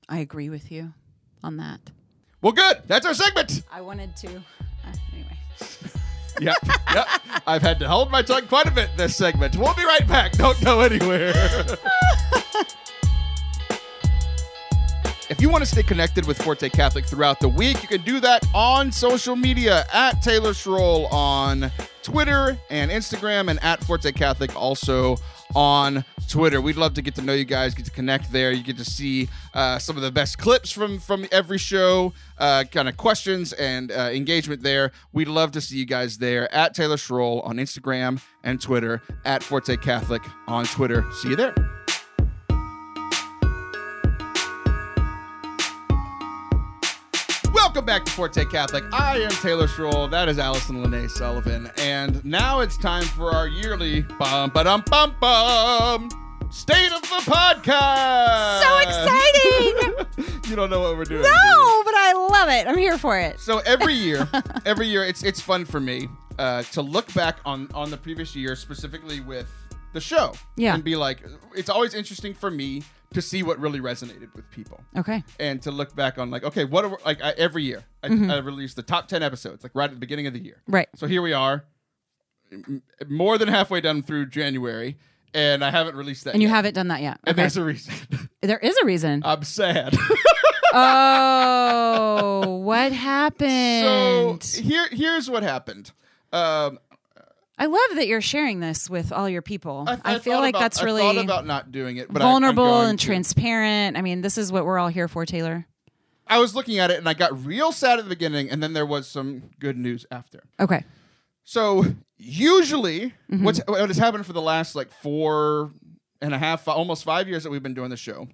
I agree with you on that. well good. That's our segment. I wanted to uh, anyway. *laughs* yep. Yep. I've had to hold my tongue quite a bit this segment. We'll be right back. Don't go anywhere *laughs* If you want to stay connected with Forte Catholic throughout the week, you can do that on social media at Taylor Schroll on Twitter and Instagram, and at Forte Catholic also on Twitter. We'd love to get to know you guys, get to connect there. You get to see uh, some of the best clips from from every show, uh, kind of questions and uh, engagement there. We'd love to see you guys there at Taylor Schroll on Instagram and Twitter, at Forte Catholic on Twitter. See you there. Back to Forte Catholic. I am Taylor Schroll. That is Allison Lene Sullivan. And now it's time for our yearly bum ba dum bum bum state of the podcast. So exciting! *laughs* you don't know what we're doing. do no, but I love it. I'm here for it. So every year, *laughs* every year, it's it's fun for me uh, to look back on on the previous year, specifically with the show, Yeah. and be like, it's always interesting for me to see what really resonated with people Okay. and to look back on like okay what are, like I, every year I, I release the top 10 episodes like right at the beginning of the year Right. so here we are m- more than halfway done through january and i haven't released that And you haven't done that yet. and Okay. there's a reason *laughs* there is a reason. i'm sad *laughs* oh, what *laughs* happened? so here here's what happened um I love that you're sharing this with all your people. I, I, I feel like about- that's I really thought about not doing it but I- vulnerable and to. transparent. I mean, this is what we're all here for, Taylor. i was looking at it and i got real sad at the beginning and then there was some good news after Okay. So usually, Mm-hmm. what's what has happened for the last like four and a half, almost five years that we've been doing the show,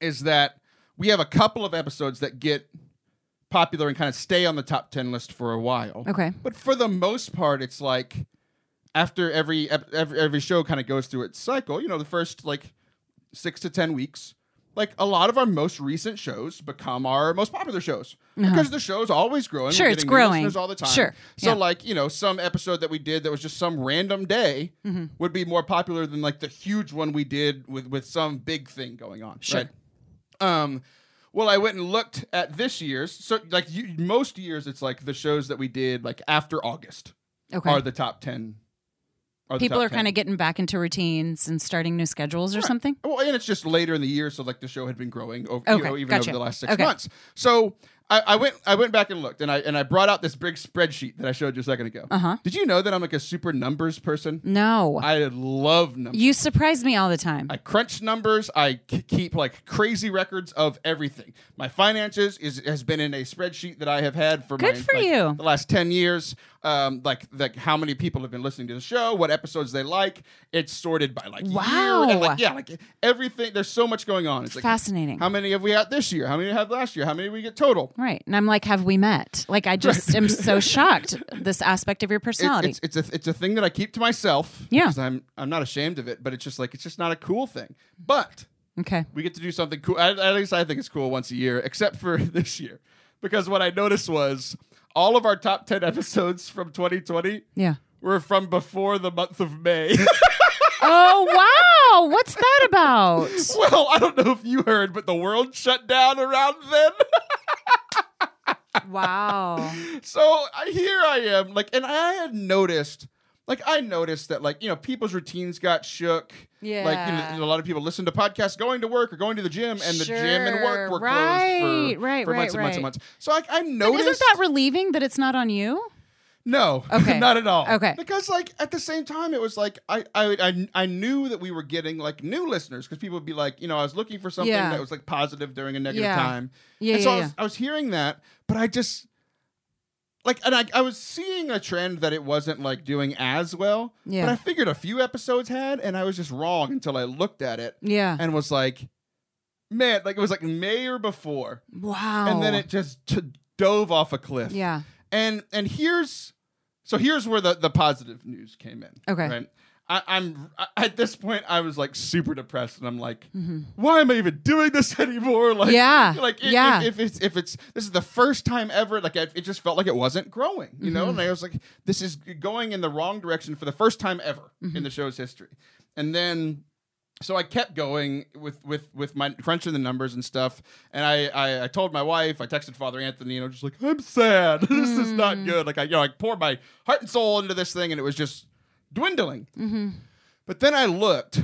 is that we have a couple of episodes that get popular and kind of stay on the top ten list for a while. Okay. But for the most part, it's like after every every, every show kind of goes through its cycle. You know, the first like six to ten weeks. Like a lot of our most recent shows become our most popular shows because the show's always growing. Uh-huh. Sure, it's growing. listeners all the time. Sure, So yeah. like you know, some episode that we did that was just some random day Mm-hmm. would be more popular than like the huge one we did with with some big thing going on. Sure. Right? Um, well, I went and looked at this year's. So like you, most years, it's like the shows that we did like after August Okay. are the top ten. Are People are kind of getting back into routines and starting new schedules or something. Well, and it's just later in the year, so like the show had been growing over, you know, even gotcha. over the last six Okay. months. So I, I went I went back and looked and I and I brought out this big spreadsheet that I showed you a second ago. Uh-huh. Did you know that I'm like a super numbers person? No. I love numbers. you surprise me all the time. I crunch numbers. I k- keep like crazy records of everything. My finances is has been in a spreadsheet that I have had for Good my, for like, you. the last ten years. Um, like like how many people have been listening to the show, what episodes they like. It's sorted by like year and like yeah, like everything. There's so much going on. It's like Fascinating. how many have we had this year? How many have last year? How many we get total? right. And I'm like, have we met? Like, I just am so *laughs* shocked. This aspect of your It- personality. it's it's a it's a thing that I keep to myself. Yeah. I'm I'm not ashamed of it, but it's just like it's just not a cool thing. But okay. we get to do something cool. At, at least I think it's cool once a year, except for *laughs* this year, because what I noticed was all of our top ten episodes from 2020 Yeah. were from before the month of May. *laughs* Oh, wow. What's that about? well, I don't know if you heard, but the world shut down around then. *laughs* Wow. so I, here I am, like, and I had noticed, like, I noticed that, like, you know, people's routines got shook. Yeah, Like, you know, a lot of people listen to podcasts going to work or going to the gym, and the gym and work Sure. were Right, closed for, right, for months right, and months and months. So, like, I noticed. isn't that relieving that it's not on you? No, *laughs* Okay. not at all. Okay. because like at the same time, it was like I I I, I knew that we were getting like new listeners because people would be like, you know, I was looking for something Yeah. that was like positive during a negative Yeah. time. Yeah, and so yeah, I was, I was hearing that, but I just like, and I, I was seeing a trend that it wasn't like doing as well. Yeah. But I figured a few episodes had, and I was just wrong until I looked at it yeah. and was like, man, like it was like May or before, Wow. and then it just t- dove off a cliff. Yeah. And and here's so here's where the the positive news came in. Okay. Right. I, I'm at this point I was like super depressed and I'm like, why am I even doing this *laughs* anymore? Like, Mm-hmm. Yeah, like if, yeah. if, if it's if it's this is the first time ever, like it, it just felt like it wasn't growing, you Mm-hmm. know. And I was like, this is going in the wrong direction for the first time ever Mm-hmm. in the show's history. And then so I kept going with with with my crunching the numbers and stuff. And I I, I told my wife, I texted Father Anthony, you know, just like I'm sad. *laughs* this is Mm. not good. Like I you know I poured my heart and soul into this thing, and it was just dwindling. Mm-hmm. But then I looked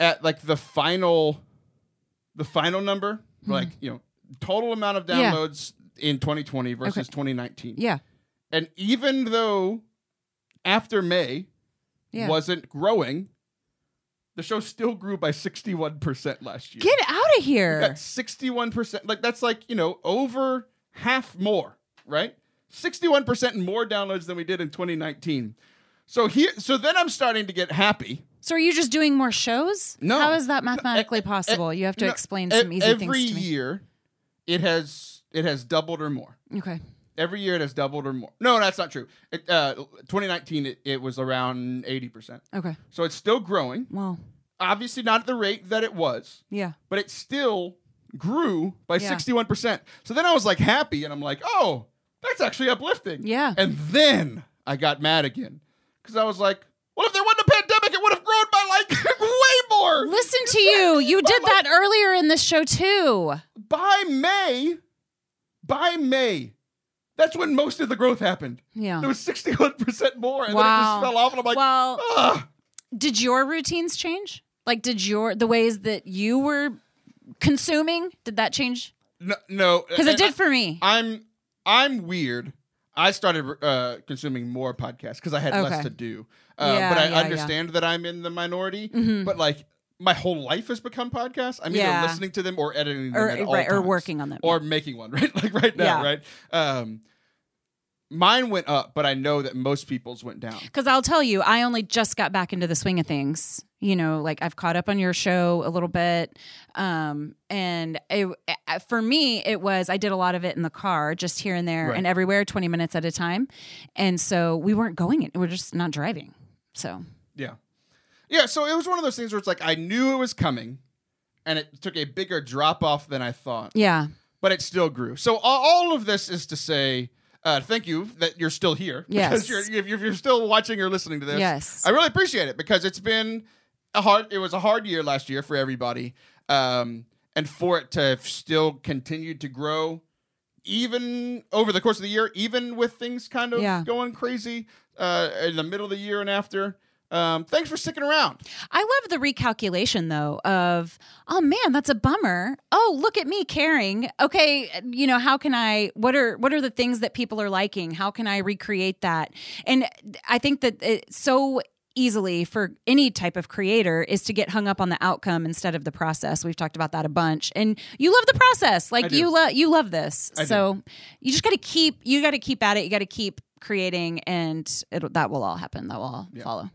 at like the final, the final number, like you know, total amount of Mm-hmm. Yeah. downloads in 2020 versus Okay. 2019. Yeah. And even though after May Yeah. wasn't growing, the show still grew by 61% last year. Get out of here. Got 61%. Like that's like, you know, over half more, right? 61% more downloads than we did in 2019. So here so then I'm starting to get happy. So are you just doing more shows? No. How is that mathematically e- possible? you have to No, explain e- some easy things to me. Every year it has it has doubled or more. Okay. Every year it has doubled or more. No, that's not true. It, uh, 2019 it, it was around 80%. Okay. So it's still growing. Well, Obviously not at the rate that it was, yeah. but it still grew by Yeah. 61%. So then I was like happy and I'm like, "Oh, that's actually uplifting." Yeah. And then I got mad again cuz I was like, "Well, if there wasn't a pandemic, it would have grown by like way more." Listen to *laughs* you. You did that earlier in this show too. By May, by May, that's when most of the growth happened. Yeah. There was 61% more and Wow. then it just fell off and I'm like, well, "Ugh." did your routines change? Like, did your the ways that you were consuming did that change? No, no, Because it and did for me. I, am I'm weird. I started uh, consuming more podcasts because I had Okay. less to do. Uh, Yeah, but I yeah, yeah. understand that I'm in the minority. Mhm. But like my whole life has become podcasts. I'm Yeah. either listening to them or editing them or right, or working on them. or making one. *laughs* Right, like right now. Yeah. Right. Um, mine went up, but I know that most people's went down. Because I'll tell you, I only just got back into the swing of things. You know, like I've caught up on your show a little bit. Um, and it, for me, it was, I did a lot of it in the car, just here and there Right. and everywhere, 20 minutes at a time. And so we weren't going, it. we're just not driving. So, Yeah. Yeah, so it was one of those things where it's like I knew it was coming and it took a bigger drop off than I thought, yeah. but it still grew. So all of this is to say uh, thank you that you're still here. *laughs* Yes. Because you're, if you're still watching or listening to this. Yes. I really appreciate it because it's been a hard, it was a hard year last year for everybody. Um, and for it to still continue to grow even over the course of the year, even with things kind of Yeah. going crazy uh, in the middle of the year and after. Um, thanks for sticking around. I love the recalculation though of, oh man, that's a bummer. Oh, look at me caring. Okay, you know, how can I what are what are the things that people are liking? How can I recreate that? And I think that it's so easily for any type of creator is to get hung up on the outcome instead of the process. We've talked about that a bunch. And you love the process. Like you love you love this. I do. so you just got to keep you got to keep at it. You got to keep creating and it that will all happen. That will all follow.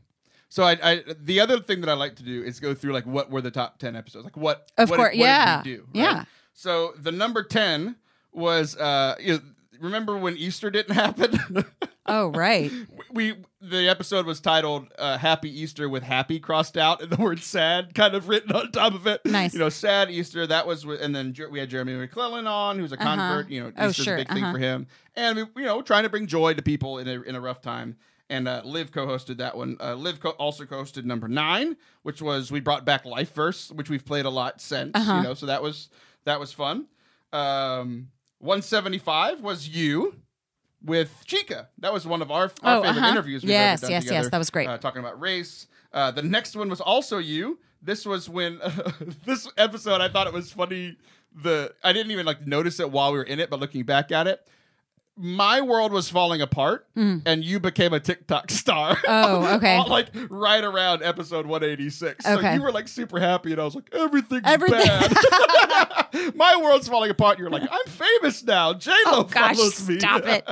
So I, I the other thing that I like to do is go through like what were the top ten episodes, like what Of what course, did, what yeah. did we do, right? Yeah. So the number ten was uh, you know, remember when Easter didn't *laughs* happen? Oh, right. *laughs* we the episode was titled uh, "Happy Easter" with "happy" crossed out and the word "sad" kind of written on top of it. Nice. you know, sad Easter. That was, and then we had Jeremy McLellan on, who's a Uh-huh. convert. You know, Oh, Easter's sure, a big thing uh-huh. for him, and we, you know, trying to bring joy to people in a in a rough time. And uh, Liv co-hosted that one. Uh, Liv co- also co-hosted number nine, which was we brought back Life Verse, which we've played a lot since. Uh-huh. You know, so that was that was fun. Um, 175 was you with Chika. That was one of our, our Oh, favorite uh-huh. interviews we've Yes, ever done yes, yes, that was great. Uh, talking about race. Uh, the next one was also you. This was when *laughs* this episode. I thought it was funny. The I didn't even like notice it while we were in it, but looking back at it, my world was falling apart, and you became a TikTok *laughs* star. Mm. Oh, *laughs* okay. All, like right around episode 186. So you were like super happy, and I was like, everything's Everything- bad. *laughs* my world's falling apart. You're like, I'm famous now. J Lo Oh gosh, follows me. stop it.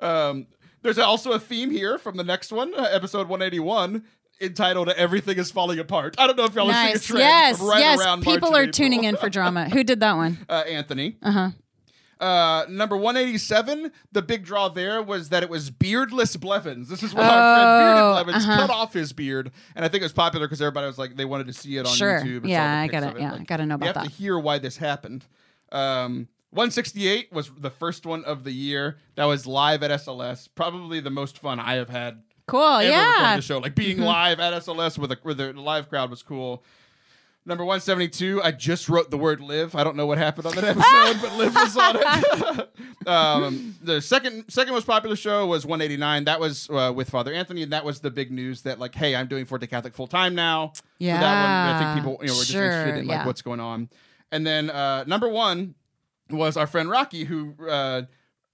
Um, there's also a theme here from the next one, uh, episode 181, entitled "Everything Is Falling Apart." I don't know if y'all are seeing a trend Yes, right yes. People are tuning in for drama. Who did that one? Uh, Anthony. Uh-huh. Uh, number 187, the big draw there was that it was beardless Blevins. This is when Oh, our friend Bearded Blevins uh-huh. cut off his beard. And I think it was popular because everybody was like, they wanted to see it on Sure. YouTube. Yeah, I gotta- it. yeah, Like, I gotta know about that. You have that. to hear why this happened. Um, 168 was the first one of the year. That was live at SLS. Probably the most fun I have had Cool. Oh, yeah. the show. Like being live at SLS with a with a live crowd was cool. Number 172, I just wrote the word live. I don't know what happened on that *laughs* episode, but live was on it. *laughs* um, the second second most popular show was 189. That was uh, with Father Anthony, and that was the big news that like, hey, I'm doing Forte Catholic full time now. So that one, I think people you know were just sure, interested in like yeah. what's going on. And then uh, number one was our friend Rocky, who uh,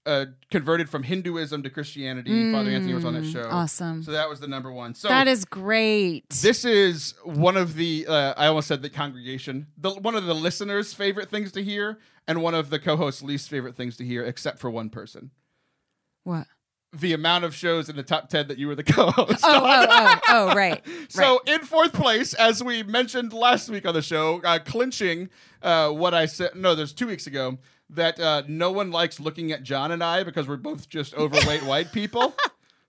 uh, converted from Hinduism to Christianity. Father Anthony was on that show. Mm, awesome. So that was the number one. So that is great. this is one of the uh, I almost said the congregation, the one of the listeners' favorite things to hear, and one of the co-hosts' least favorite things to hear, except for one person. what? The amount of shows in the top ten that you were the *laughs* co-host. Oh, oh, oh, oh, *laughs* right. So in fourth place, as we mentioned last week on the show, uh, clinching uh, what I said. No, there's two weeks ago that uh, no one likes looking at John and I because we're both just overweight white people. *laughs*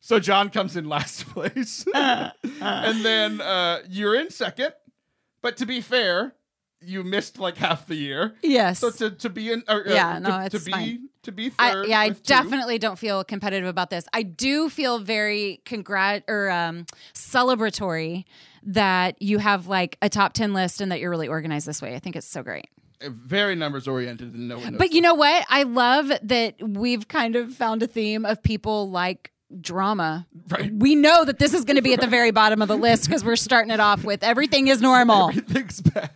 So John comes in last *laughs* place, and then uh, you're in second. But to be fair, you missed like half the year. Yes. So to, to be in, or, uh, Yeah, no, to, to it's be fine. to be I, yeah, I definitely don't feel competitive about this. I do feel very congrat or um, celebratory that you have like a top ten list and that you're really organized this way. I think it's so great. Very numbers oriented, and no one. But you know what? I love that we've kind of found a theme of people like drama. Right. We know that this is going to be at the very bottom of the list because we're starting it off with everything is normal. Everything's bad.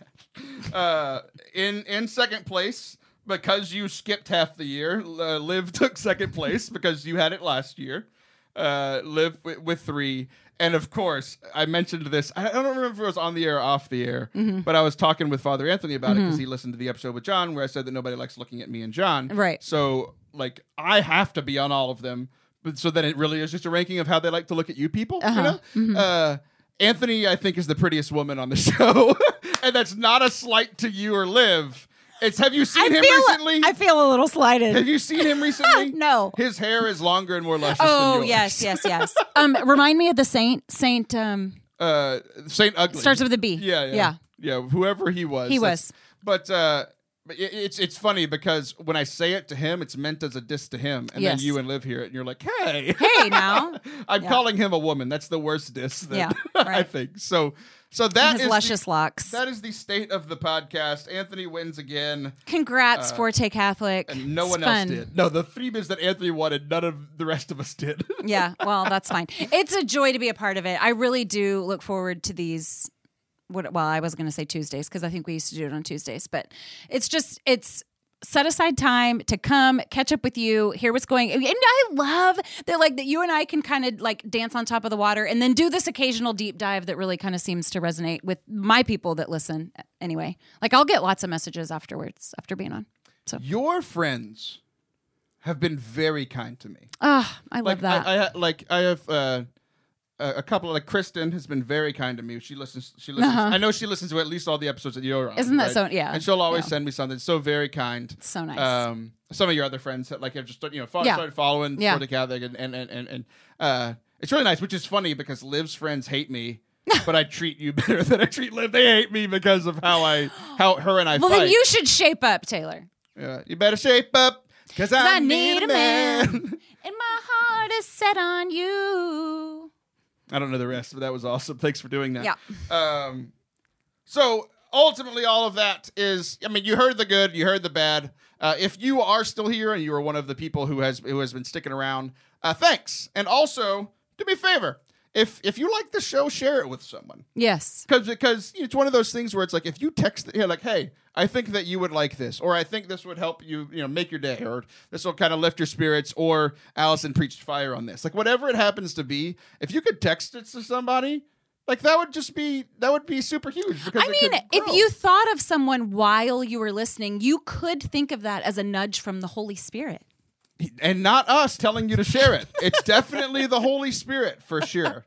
Uh, in in second place because you skipped half the year. Uh, Liv took second place because you had it last year. Uh, Liv with, with three, and of course I mentioned this. I don't remember if it was on the air or off the air, Mm-hmm. but I was talking with Father Anthony about it because he listened to the episode with John where I said that nobody likes looking at me and John. Right. So like I have to be on all of them, but so then it really is just a ranking of how they like to look at you people. You know. Mm-hmm. Uh, Anthony, I think, is the prettiest woman on the *laughs* show, and that's not a slight to you or Liv. It's have you seen I him feel recently? I feel a little slighted. have you seen him recently? *laughs* No. His hair is longer and more luscious. Oh yes, yes, *laughs* yes. Um, remind me of the saint. Saint um, Uh, Saint Ugly starts with a B. Yeah, yeah, yeah. yeah. Whoever he was, He was. But uh, But it- it's it's funny because when I say it to him, it's meant as a diss to him, and Yes. then you and Liv hear it, and you're like, "Hey, *laughs* Hey, now. *laughs* I'm Yeah. calling him a woman. That's the worst diss. That Yeah, *laughs* I right. think so. So that His is luscious the, locks. that is the state of the podcast. Anthony wins again, Congrats, Forte Catholic. uh, and no It's one fun. else did. No, the three is that Anthony wanted. None of the rest of us did. yeah, well, that's fine. It's a joy to be a part of it. I really do look forward to these. What? Well, I was going to say Tuesdays because I think we used to do it on Tuesdays, but it's just it's set aside time to come catch up with you, hear what's going. And I love that, like that you and I can kind of like dance on top of the water and then do this occasional deep dive that really kind of seems to resonate with my people that listen. Anyway, like I'll get lots of messages afterwards after being on. So, Your friends have been very kind to me. ah, I love like that. I, I like I have uh, a a couple of, like Kristen has been very kind to me. She listens. She listens. Uh-huh. I know she listens to at least all the episodes that you're on. Isn't that right? so- yeah, And she'll always yeah. send me something. So very kind. so nice. Um, some of your other friends that like have just you know follow, Yeah. started following Yeah. Forte Catholic and and and and, and uh, it's really nice, which is funny because Liv's friends hate me. *laughs* but I treat you better than I treat Liv. They hate me because of how I, how her and I well, fight. then you should shape up, Taylor. Yeah, you better shape up, cause I, I need a man. And my heart is set on you. I don't know the rest, but that was awesome. *laughs* Thanks for doing that. Yeah. Um, so ultimately, all of that is, I mean, you heard the good, you heard the bad. Uh, if you are still here and you are one of the people who has who has been sticking around, uh, thanks. And also, do me a favor. If if you like the show, share it with someone. Yes. Because because it's one of those things where it's like if you text you know, like, hey, I think that you would like this, or I think this would help you, you know, make your day, or this will kind of lift your spirits, or Allison preached fire on this. Like whatever it happens to be, if you could text it to somebody, like that would just be that would be super huge. Because I mean, if you thought of someone while you were listening, you could think of that as a nudge from the Holy Spirit. And not us telling you to share it, it's definitely the Holy Spirit for sure.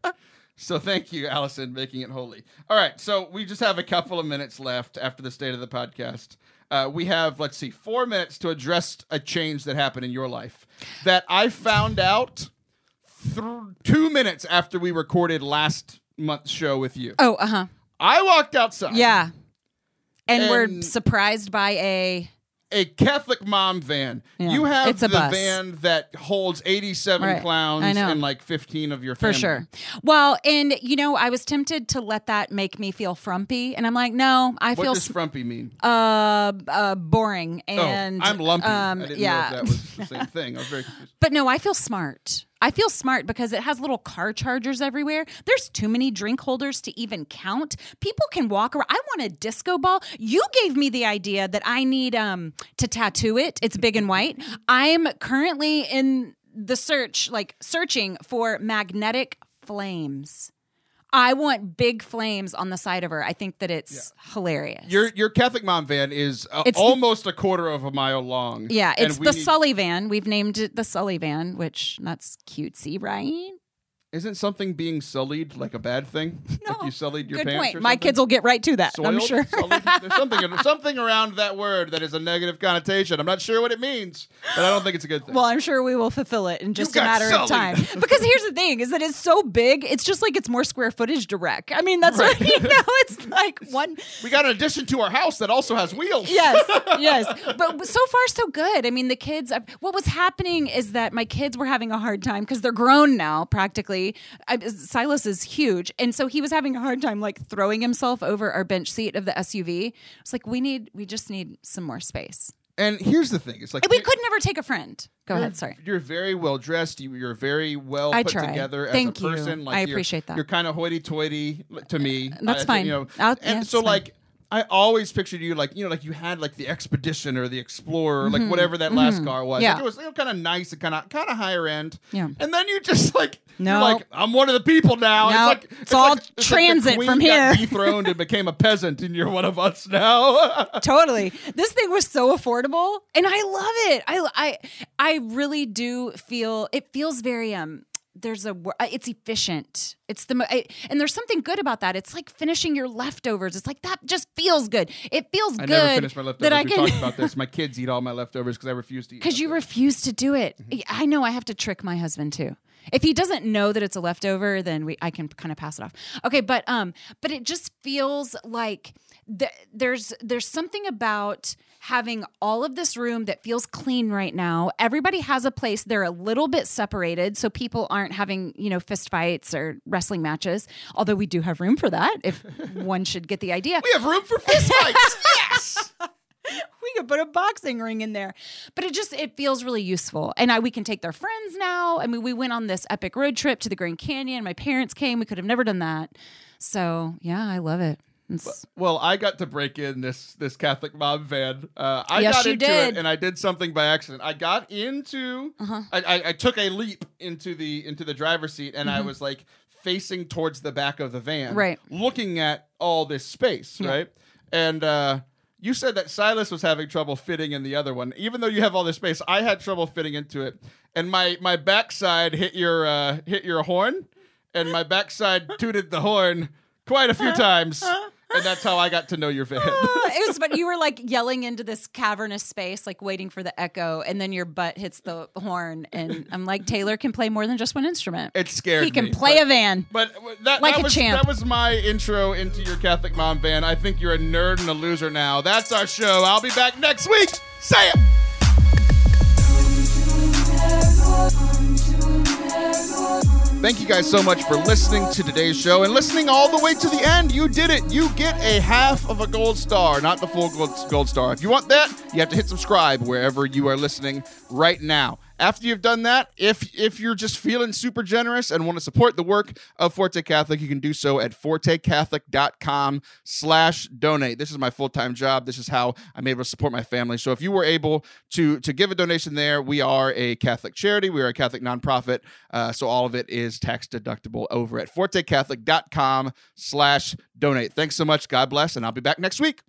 So thank you, Allison, making it holy. All right, so we just have a couple of minutes left after the state of the podcast. Uh, we have, let's see, four minutes to address a change that happened in your life that I found out th- two minutes after we recorded last month's show with you. Oh, uh huh. I walked outside. Yeah. And, we're surprised by a. a Catholic mom van. Yeah, You have it's a the bus. van that holds 87 Right, clowns and like 15 of your family. For sure. Well, and you know, I was tempted to let that make me feel frumpy, and I'm like, no, I What feel does s- frumpy mean? uh, uh, boring, and oh, I'm lumpy. Um, I didn't yeah, know if that was the same *laughs* thing. I was very confused. But no, I feel smart. I feel smart because it has little car chargers everywhere. There's too many drink holders to even count. People can walk around. I want a disco ball. You gave me the idea that I need um to tattoo it. It's big and white. *laughs* I'm currently in the search, like searching for magnetic flames. I want big flames on the side of her. I think that it's hilarious. Your your Catholic mom van is uh, It's- almost a quarter of a mile long. yeah, it's the need- Sully van. We've named it the Sully van, which that's cutesy, right? Isn't something being sullied like a bad thing? No. Like you sullied your Good pants point. My kids will get right to that. I'm Soiled? sure. There's something *laughs* something around that word that is a negative connotation. I'm not sure what it means, but I don't think it's a good thing. well, I'm sure we will fulfill it in just a got matter of time. *laughs* Because here's the thing: is that it's so big. It's just like it's more square footage to wreck. I mean, that's what *laughs* you know. It's like one. we got an addition to our house that also has wheels. Yes, yes. But so far, so good. I mean, the kids. Uh, what was happening is that my kids were having a hard time because they're grown now, practically. I, Silas is huge, and so he was having a hard time, like throwing himself over our bench seat of the SUV. It's like we need, we just need some more space. And here's the thing: it's like We could never take a friend. Go ahead. Sorry. You're very well dressed. You, you're very well I put try. together as Thank a you. person. Like I appreciate that. You're kind of hoity-toity to me. That's I- fine. You know, I'll- and yeah, so fine. Like. I always pictured you like you know like you had like the expedition or the explorer like whatever that last car was. Mm-hmm. Yeah. Like, it was you know, kind of nice and kind of kind of higher end. Yeah. And then you just like No. like I'm one of the people now. No, it's like it's all like, it's transit like the from here. dethroned and became a peasant, and you're one of us now. *laughs* totally. This thing was so affordable, and I love it. I I I really do feel it feels very um. There's a it's efficient. It's the I, and there's something good about that. It's like finishing your leftovers. It's like that just feels good. It feels I good never finish my leftovers. that I we can talked about this. My kids eat all my leftovers because I refuse to eat. because you refuse to do it. Mm-hmm. I know I have to trick my husband too. If he doesn't know that it's a leftover, then we I can kind of pass it off. Okay, but um, but it just feels like th- there's there's something about having all of this room that feels clean right now. Everybody has a place. They're a little bit separated so people aren't having, you know, fist fights or wrestling matches. Although we do have room for that if *laughs* one should get the idea. We have room for fist fights. *laughs* yes. we could put a boxing ring in there but it just it feels really useful and I, we can take their friends now i mean we went on this epic road trip to the grand canyon my parents came we could have never done that so yeah i love it Well, I got to break in this this Catholic mom van. Uh, I Yes, got you into did. it, and I did something by accident. I got into, Uh-huh. I, I, I took a leap into the into the driver's seat, and I Mhm. was like facing towards the back of the van, Right. looking at all this space, Yeah. right? And uh, you said that Silas was having trouble fitting in the other one, even though you have all this space. I had trouble fitting into it, and my my backside hit your uh, hit your horn, and my backside tooted the horn quite a few *laughs* times. And that's how I got to know your *laughs* ah, van. it was but you were like yelling into this cavernous space like waiting for the echo and then your butt hits the horn and i'm like taylor can play more than just one instrument It scared he can me, play but- a van But that, Like that a was, champ. That was my intro into your Catholic mom van. I think you're a nerd and a loser now. That's our show. I'll be back next week. Say it. Thank you guys so much for listening to today's show and listening all the way to the end. You did it. You get a half of a gold star, not the full gold, gold star. If you want that, you have to hit subscribe wherever you are listening right now. After you've done that, if if you're just feeling super generous and want to support the work of Forte Catholic, you can do so at fortecatholic.com slash donate. This is my full-time job. This is how I'm able to support my family. So if you were able to to give a donation there, we are a Catholic charity. We are a Catholic nonprofit. Uh, so all of it is tax deductible over at fortecatholic.com slash donate. Thanks so much. God bless, and I'll be back next week.